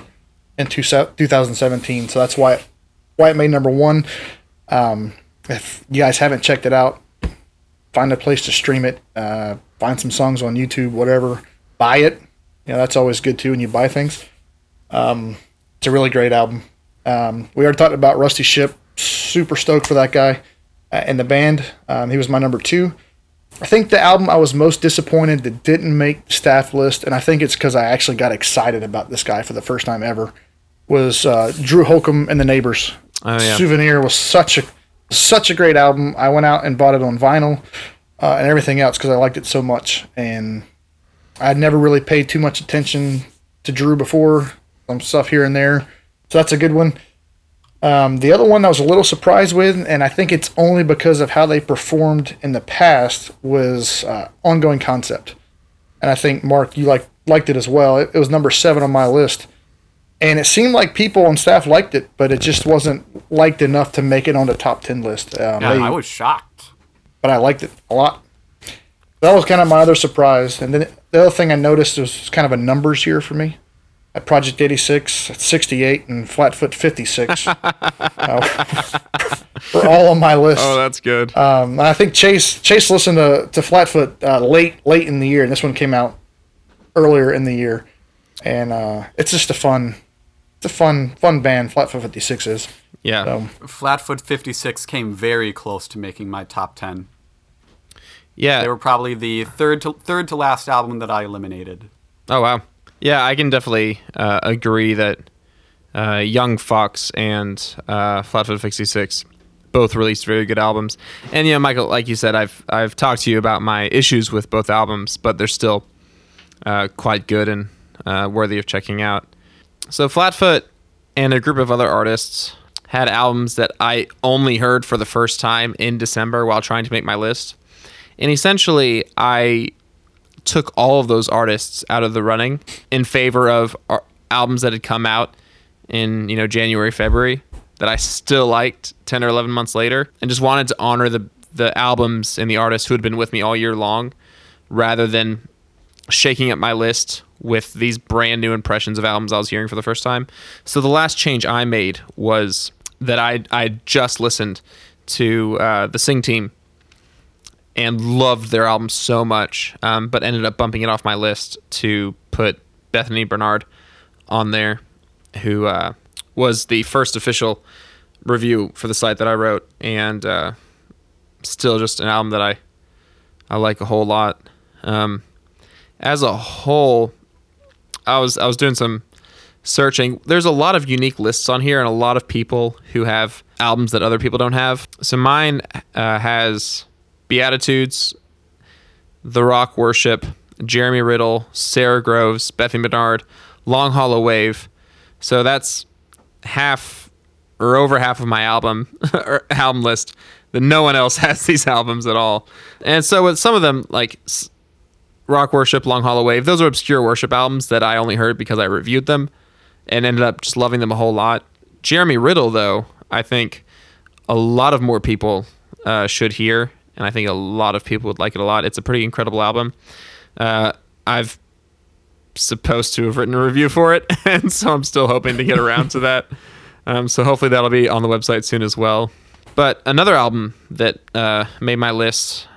in two, 2017. So that's why why it made number one. Um, if you guys haven't checked it out, find a place to stream it. Uh, find some songs on YouTube, whatever. Buy it. You know that's always good too when you buy things. Um, it's a really great album. Um, we already talked about Rusty Ship. Super stoked for that guy uh, in the band. Um, he was my number two. I think the album I was most disappointed that didn't make the staff list, and I think it's because I actually got excited about this guy for the first time ever, was uh, Drew Holcomb and the Neighbors. Oh, yeah. Souvenir was such a such a great album. I went out and bought it on vinyl uh, and everything else because I liked it so much, and I'd never really paid too much attention to Drew before. Some stuff here and there, so that's a good one. Um, the other one I was a little surprised with, and I think it's only because of how they performed in the past, was uh, ongoing concept. And I think Mark, you like liked it as well. It, it was number seven on my list, and it seemed like people on staff liked it, but it just wasn't liked enough to make it on the top ten list. Um, yeah they- I was shocked but I liked it a lot. That was kind of my other surprise. And then the other thing I noticed was kind of a numbers year for me. At Project 86, at 68, and Flatfoot 56. uh, were all on my list. Oh, that's good. Um, and I think Chase Chase listened to, to Flatfoot uh, late late in the year, and this one came out earlier in the year. And uh, it's just a fun, it's a fun fun band. Flatfoot 56 is. yeah. So Flatfoot 56 came very close to making my top 10 yeah. they were probably the third to third to last album that I eliminated Oh wow. Yeah, I can definitely uh, agree that uh, Young Fox and uh, Flatfoot 66 both released very good albums. And yeah, Michael, like you said, I've I've talked to you about my issues with both albums, but they're still uh, quite good and uh, worthy of checking out. So Flatfoot and a group of other artists had albums that I only heard for the first time in December while trying to make my list. And essentially, I took all of those artists out of the running in favor of albums that had come out in you know January, February that I still liked 10 or 11 months later and just wanted to honor the the albums and the artists who had been with me all year long rather than shaking up my list with these brand new impressions of albums I was hearing for the first time. So the last change I made was that I I just listened to uh, the Sing Team and loved their album so much, um, but ended up bumping it off my list to put Bethany Barnard on there, who uh, was the first official review for the site that I wrote, and uh, still just an album that I I like a whole lot. Um, as a whole, I was I was doing some searching, there's a lot of unique lists on here and a lot of people who have albums that other people don't have. So mine uh, has Beatitudes, The Rock Worship, Jeremy Riddle, Sara Groves, Bethany Barnard, Long Hollow Wave. So that's half or over half of my album or album list. That no one else has these albums at all. And so with some of them, like Rock Worship, Long Hollow Wave, those are obscure worship albums that I only heard because I reviewed them and ended up just loving them a whole lot. Jeremy Riddle, though, I think a lot of more people uh, should hear, and I think a lot of people would like it a lot. It's a pretty incredible album. Uh, I've supposed to have written a review for it, and so I'm still hoping to get around to that. Um, so hopefully that'll be on the website soon as well. But another album that uh, made my list,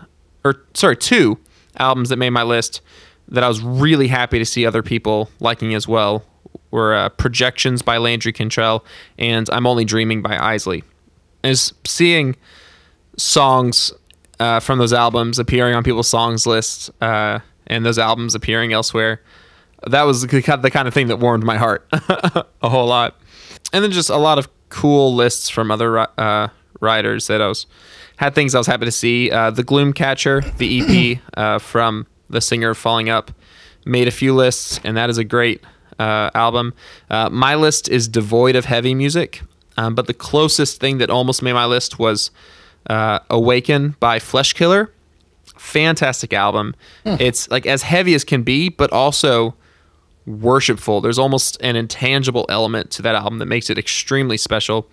or sorry, two albums that made my list that I was really happy to see other people liking as well were uh, Projections by Landry Cantrell and I'm Only Dreaming by Eisley. Is seeing songs uh, from those albums appearing on people's songs lists uh, and those albums appearing elsewhere. That was the kind of thing that warmed my heart a whole lot. And then just a lot of cool lists from other uh, writers that I was had things I was happy to see. Uh, the Gloomcatcher, the EP uh, from the singer Falling Up, made a few lists, and that is a great uh, album. Uh, my list is devoid of heavy music, um, but the closest thing that almost made my list was uh, Awaken by Flesh Killer. Fantastic album. It's like as heavy as can be, but also worshipful. There's almost an intangible element to that album that makes it extremely special.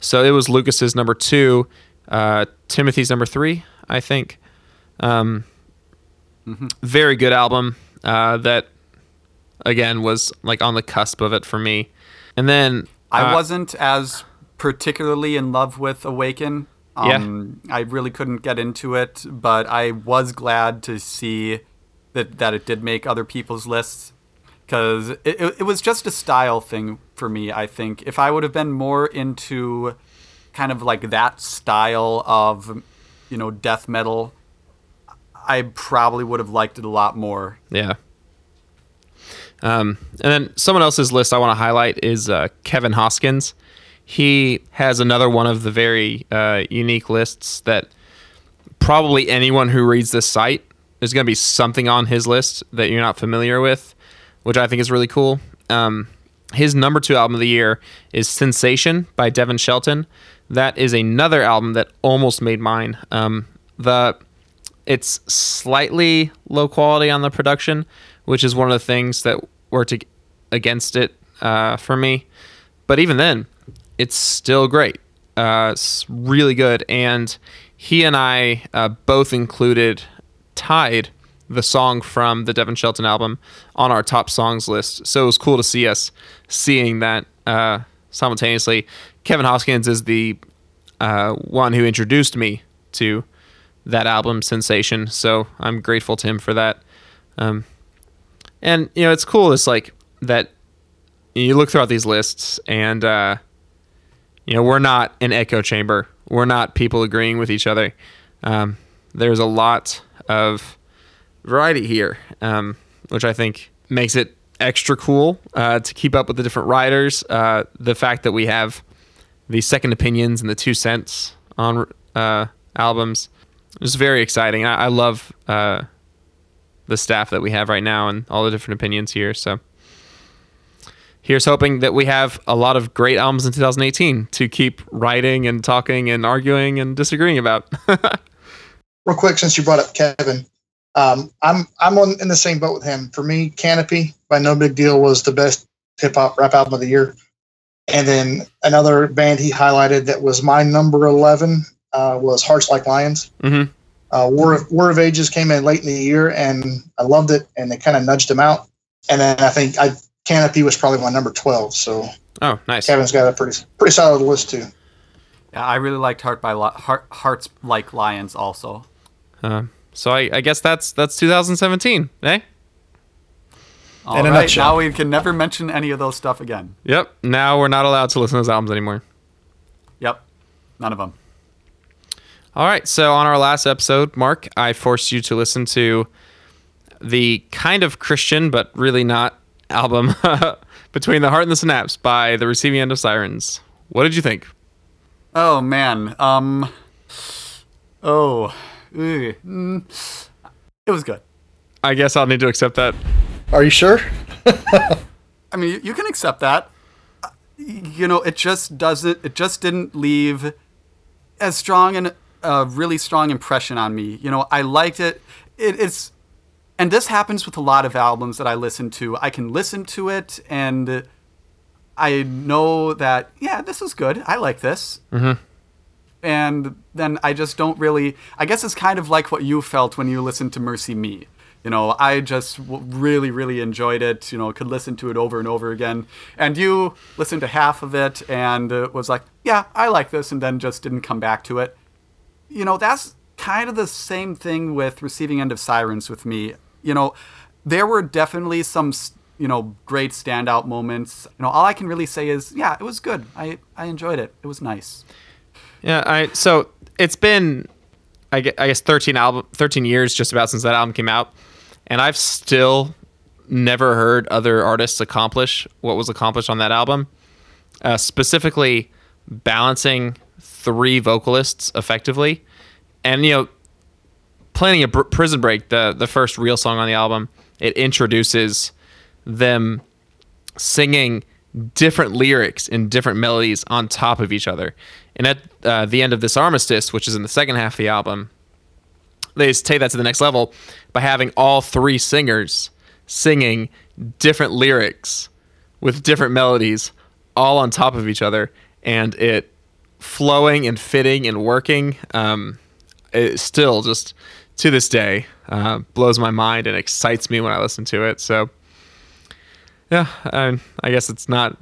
So it was Lucas's number two, uh, Timothy's number three, I think. Um, Very good album uh, that, again, was like on the cusp of it for me. And then I uh, wasn't as particularly in love with Awaken. Um, I really couldn't get into it, but I was glad to see that that it did make other people's lists because it, it, it was just a style thing for me. I think if I would have been more into kind of like that style of you know death metal, I probably would have liked it a lot more. Yeah. Um, and then someone else's list I want to highlight is uh, Kevin Hoskins. He has another one of the very uh, unique lists that probably anyone who reads this site there's going to be something on his list that you're not familiar with, which I think is really cool. Um, his number two album of the year is Sensation by Devin Shelton. That is another album that almost made mine. Um, the it's slightly low quality on the production, which is one of the things that worked against it uh, for me. But even then, it's still great. Uh, it's really good. And he and I uh, both included, tied the song from the Devin Shelton album on our top songs list. So it was cool to see us seeing that uh, simultaneously. Kevin Hoskins is the uh, one who introduced me to that album sensation so i'm grateful to him for that um, and you know it's cool it's like that you look throughout these lists and uh, you know we're not an echo chamber we're not people agreeing with each other um, there's a lot of variety here um, which i think makes it extra cool uh, to keep up with the different writers uh, the fact that we have the second opinions and the two cents on uh, albums it's very exciting. I, I love uh, the staff that we have right now and all the different opinions here. So here's hoping that we have a lot of great albums in 2018 to keep writing and talking and arguing and disagreeing about. real quick since you brought up Kevin. Um, I'm I'm on in the same boat with him. For me, Canopy by No Big Deal was the best hip hop rap album of the year. And then another band he highlighted that was my number eleven uh, was Hearts Like Lions. Mhm. Uh, War of War of Ages came in late in the year, and I loved it, and it kind of nudged him out. And then I think I Canopy was probably my number twelve. So oh, nice. Kevin's got a pretty pretty solid list too. Yeah, I really liked Heart by Li- Heart, Hearts Like Lions also. Uh, so I, I guess that's that's 2017, eh? All In right, now we can never mention any of those stuff again. Yep. Now we're not allowed to listen to those albums anymore. Yep, none of them. All right. So on our last episode, Mark, I forced you to listen to the kind of Christian but really not album Between the Heart and the Synapse by the Receiving End of Sirens. What did you think? Oh man. Um. Oh. mm, it was good. I guess I'll need to accept that. Are you sure? I mean, you, you can accept that. Uh, You know, it just doesn't. It just didn't leave as strong an a really strong impression on me. You know, I liked it. it. It's and this happens with a lot of albums that I listen to. I can listen to it and I know that yeah, this is good. I like this. And then I just don't really. I guess it's kind of like what you felt when you listened to MercyMe. You know, I just w- really, really enjoyed it. You know, could listen to it over and over again. And you listened to half of it and uh, was like, yeah, I like this, and then just didn't come back to it. You know, that's kind of the same thing with Receiving End of Sirens with me. You know, there were definitely some, you know, great standout moments. You know, all I can really say is, yeah, it was good. I, I enjoyed it. It was nice. Yeah, I so it's been I guess 13 album 13 years just about since that album came out and I've still never heard other artists accomplish what was accomplished on that album. Uh, specifically balancing three vocalists effectively. And you know, planning a Br- prison break, the the first real song on the album, it introduces them singing different lyrics and different melodies on top of each other. And at uh, the end of this armistice, which is in the second half of the album, they take that to the next level by having all three singers singing different lyrics with different melodies all on top of each other and it flowing and fitting and working um, it still just to this day uh, blows my mind and excites me when i listen to it so yeah, I, I guess it's not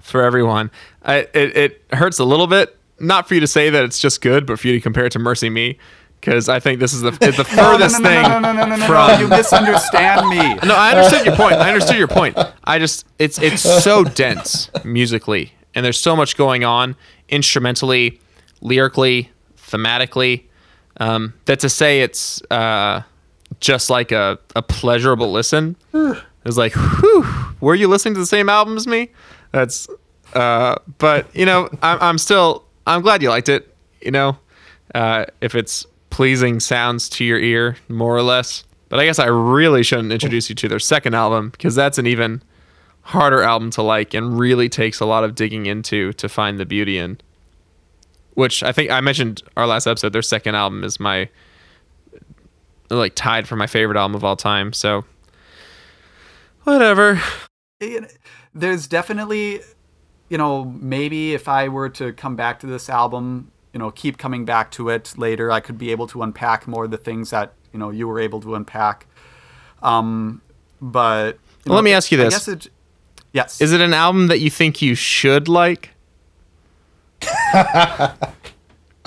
for everyone. I, it, it hurts a little bit, not for you to say that it's just good, but for you to compare it to MercyMe, because I think this is the, it's the furthest no, no, thing no, no, no, no, no, from. no, You misunderstand me. No, I understood your point. I understood your point. I just it's it's so dense musically, and there's so much going on instrumentally, lyrically, thematically. Um, that to say it's uh, just like a, a pleasurable listen is like, whew, were you listening to the same album as me? That's, uh, but you know, I'm, I'm still, I'm glad you liked it. You know, uh, if it's pleasing sounds to your ear, more or less. But I guess I really shouldn't introduce you to their second album because that's an even harder album to like and really takes a lot of digging into to find the beauty in. Which I think I mentioned our last episode. Their second album is my like tied for my favorite album of all time. So whatever. there's definitely, you know, maybe if I were to come back to this album, you know, keep coming back to it later, I could be able to unpack more of the things that you know you were able to unpack. Um, but Well, let me ask you I this. guess it, yes, Is it an album that you think you should like?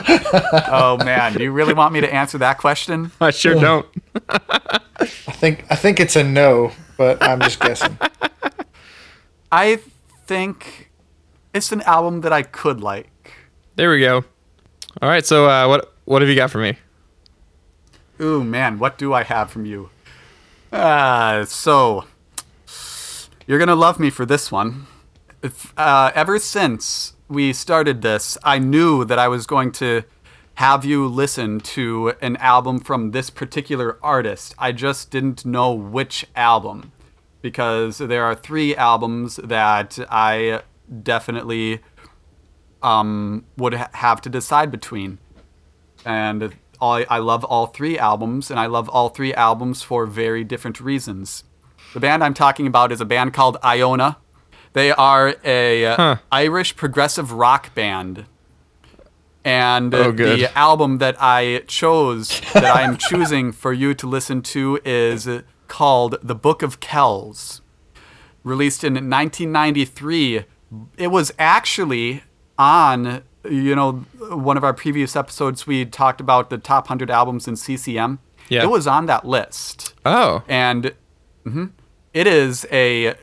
Oh man, do you really want me to answer that question? I sure don't. I think I think it's a no, but I'm just guessing. I think it's an album that I could like. There we go. All right, so uh, what what have you got for me? Ooh, man, what do I have from you? Uh, so, you're going to love me for this one. If, uh, ever since we started this, I knew that I was going to have you listen to an album from this particular artist. I just didn't know which album because there are three albums that I definitely um, would ha- have to decide between and I, I love all three albums, and I love all three albums for very different reasons. The band I'm talking about is a band called Iona. They are a uh, Huh. Irish progressive rock band, and Oh, the album that I chose, that I am choosing for you to listen to, is called "The Book of Kells." released in 1993. It was actually on, you know, one of our previous episodes. We talked about the top 100 albums in CCM. Yeah. It was on that list. Oh, And mhm, it is a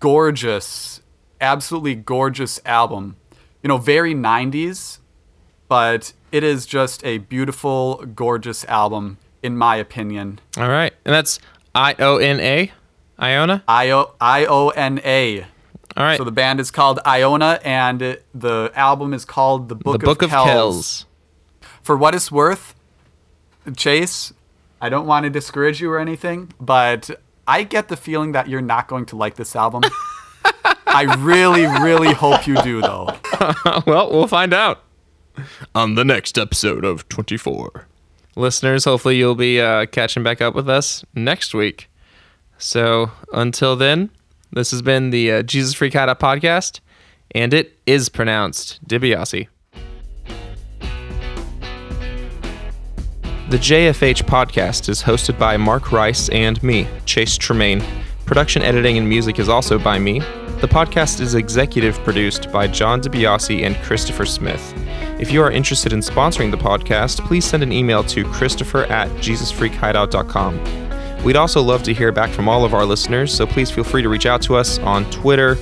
gorgeous, absolutely gorgeous album. You know, very 90s, but it is just a beautiful, gorgeous album, in my opinion. all right, and that's I O N A, Iona. I O I O N A. All right. So the band is called Iona, and it- the album is called The Book, the Book of Kells. Kells. For what it's worth, Chase, I don't want to discourage you or anything, but I get the feeling that you're not going to like this album. I really, really hope you do, though. well, we'll find out on the next episode of 24. Listeners, hopefully you'll be uh, catching back up with us next week. So until then, this has been the uh, Jesus Freak Hideout podcast, and it is pronounced DiBiase. The JFH podcast is hosted by Mark Rice and me, Chase Tremaine. Production, editing, and music is also by me. The podcast is executive produced by John DiBiase and Christopher Smith. If you are interested in sponsoring the podcast, please send an email to christopher at jesusfreakhideout.com. We'd also love to hear back from all of our listeners, so please feel free to reach out to us on Twitter,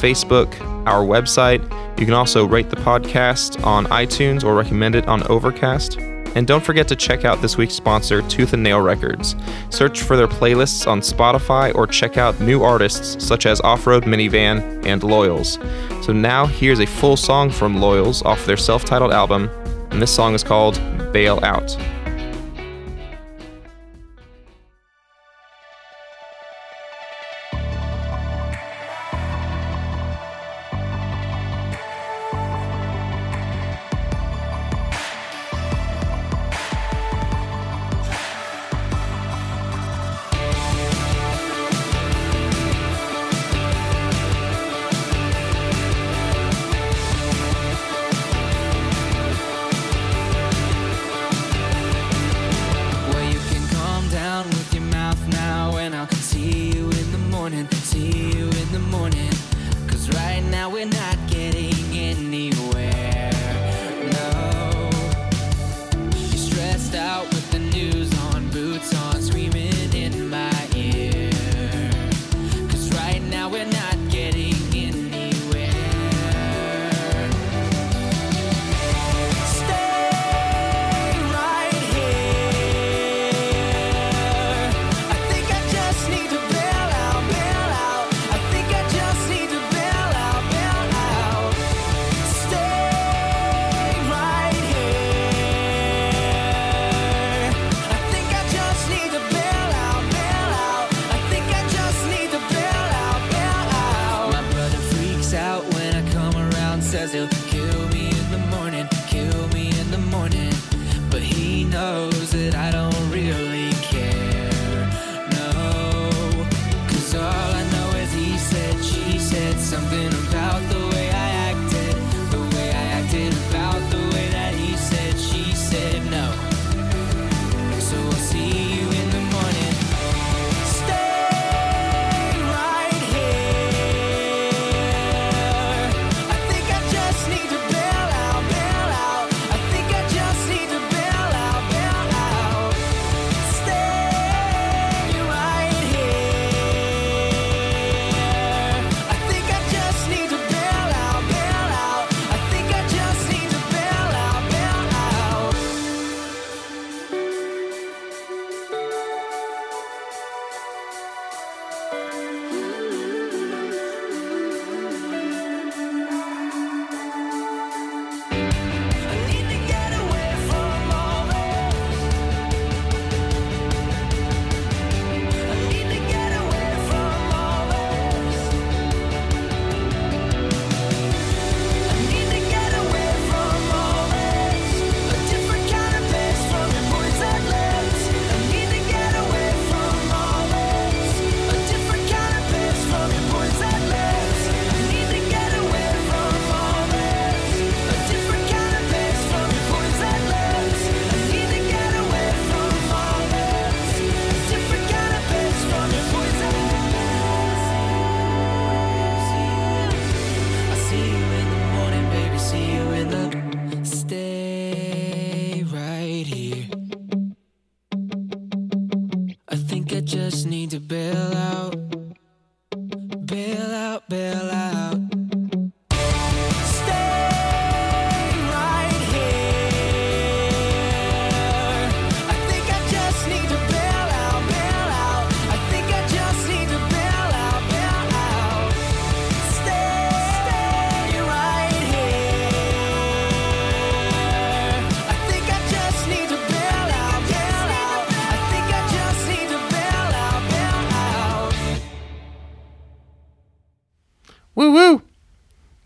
Facebook, our website. You can also rate the podcast on iTunes or recommend it on Overcast. And don't forget to check out this week's sponsor, Tooth and Nail Records. Search for their playlists on Spotify or check out new artists such as Off Road Minivan and Loyals. So now here's a full song from Loyals off their self titled album, and this song is called Bail Out.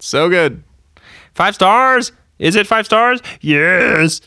So good. Five stars? Is it five stars? Yes.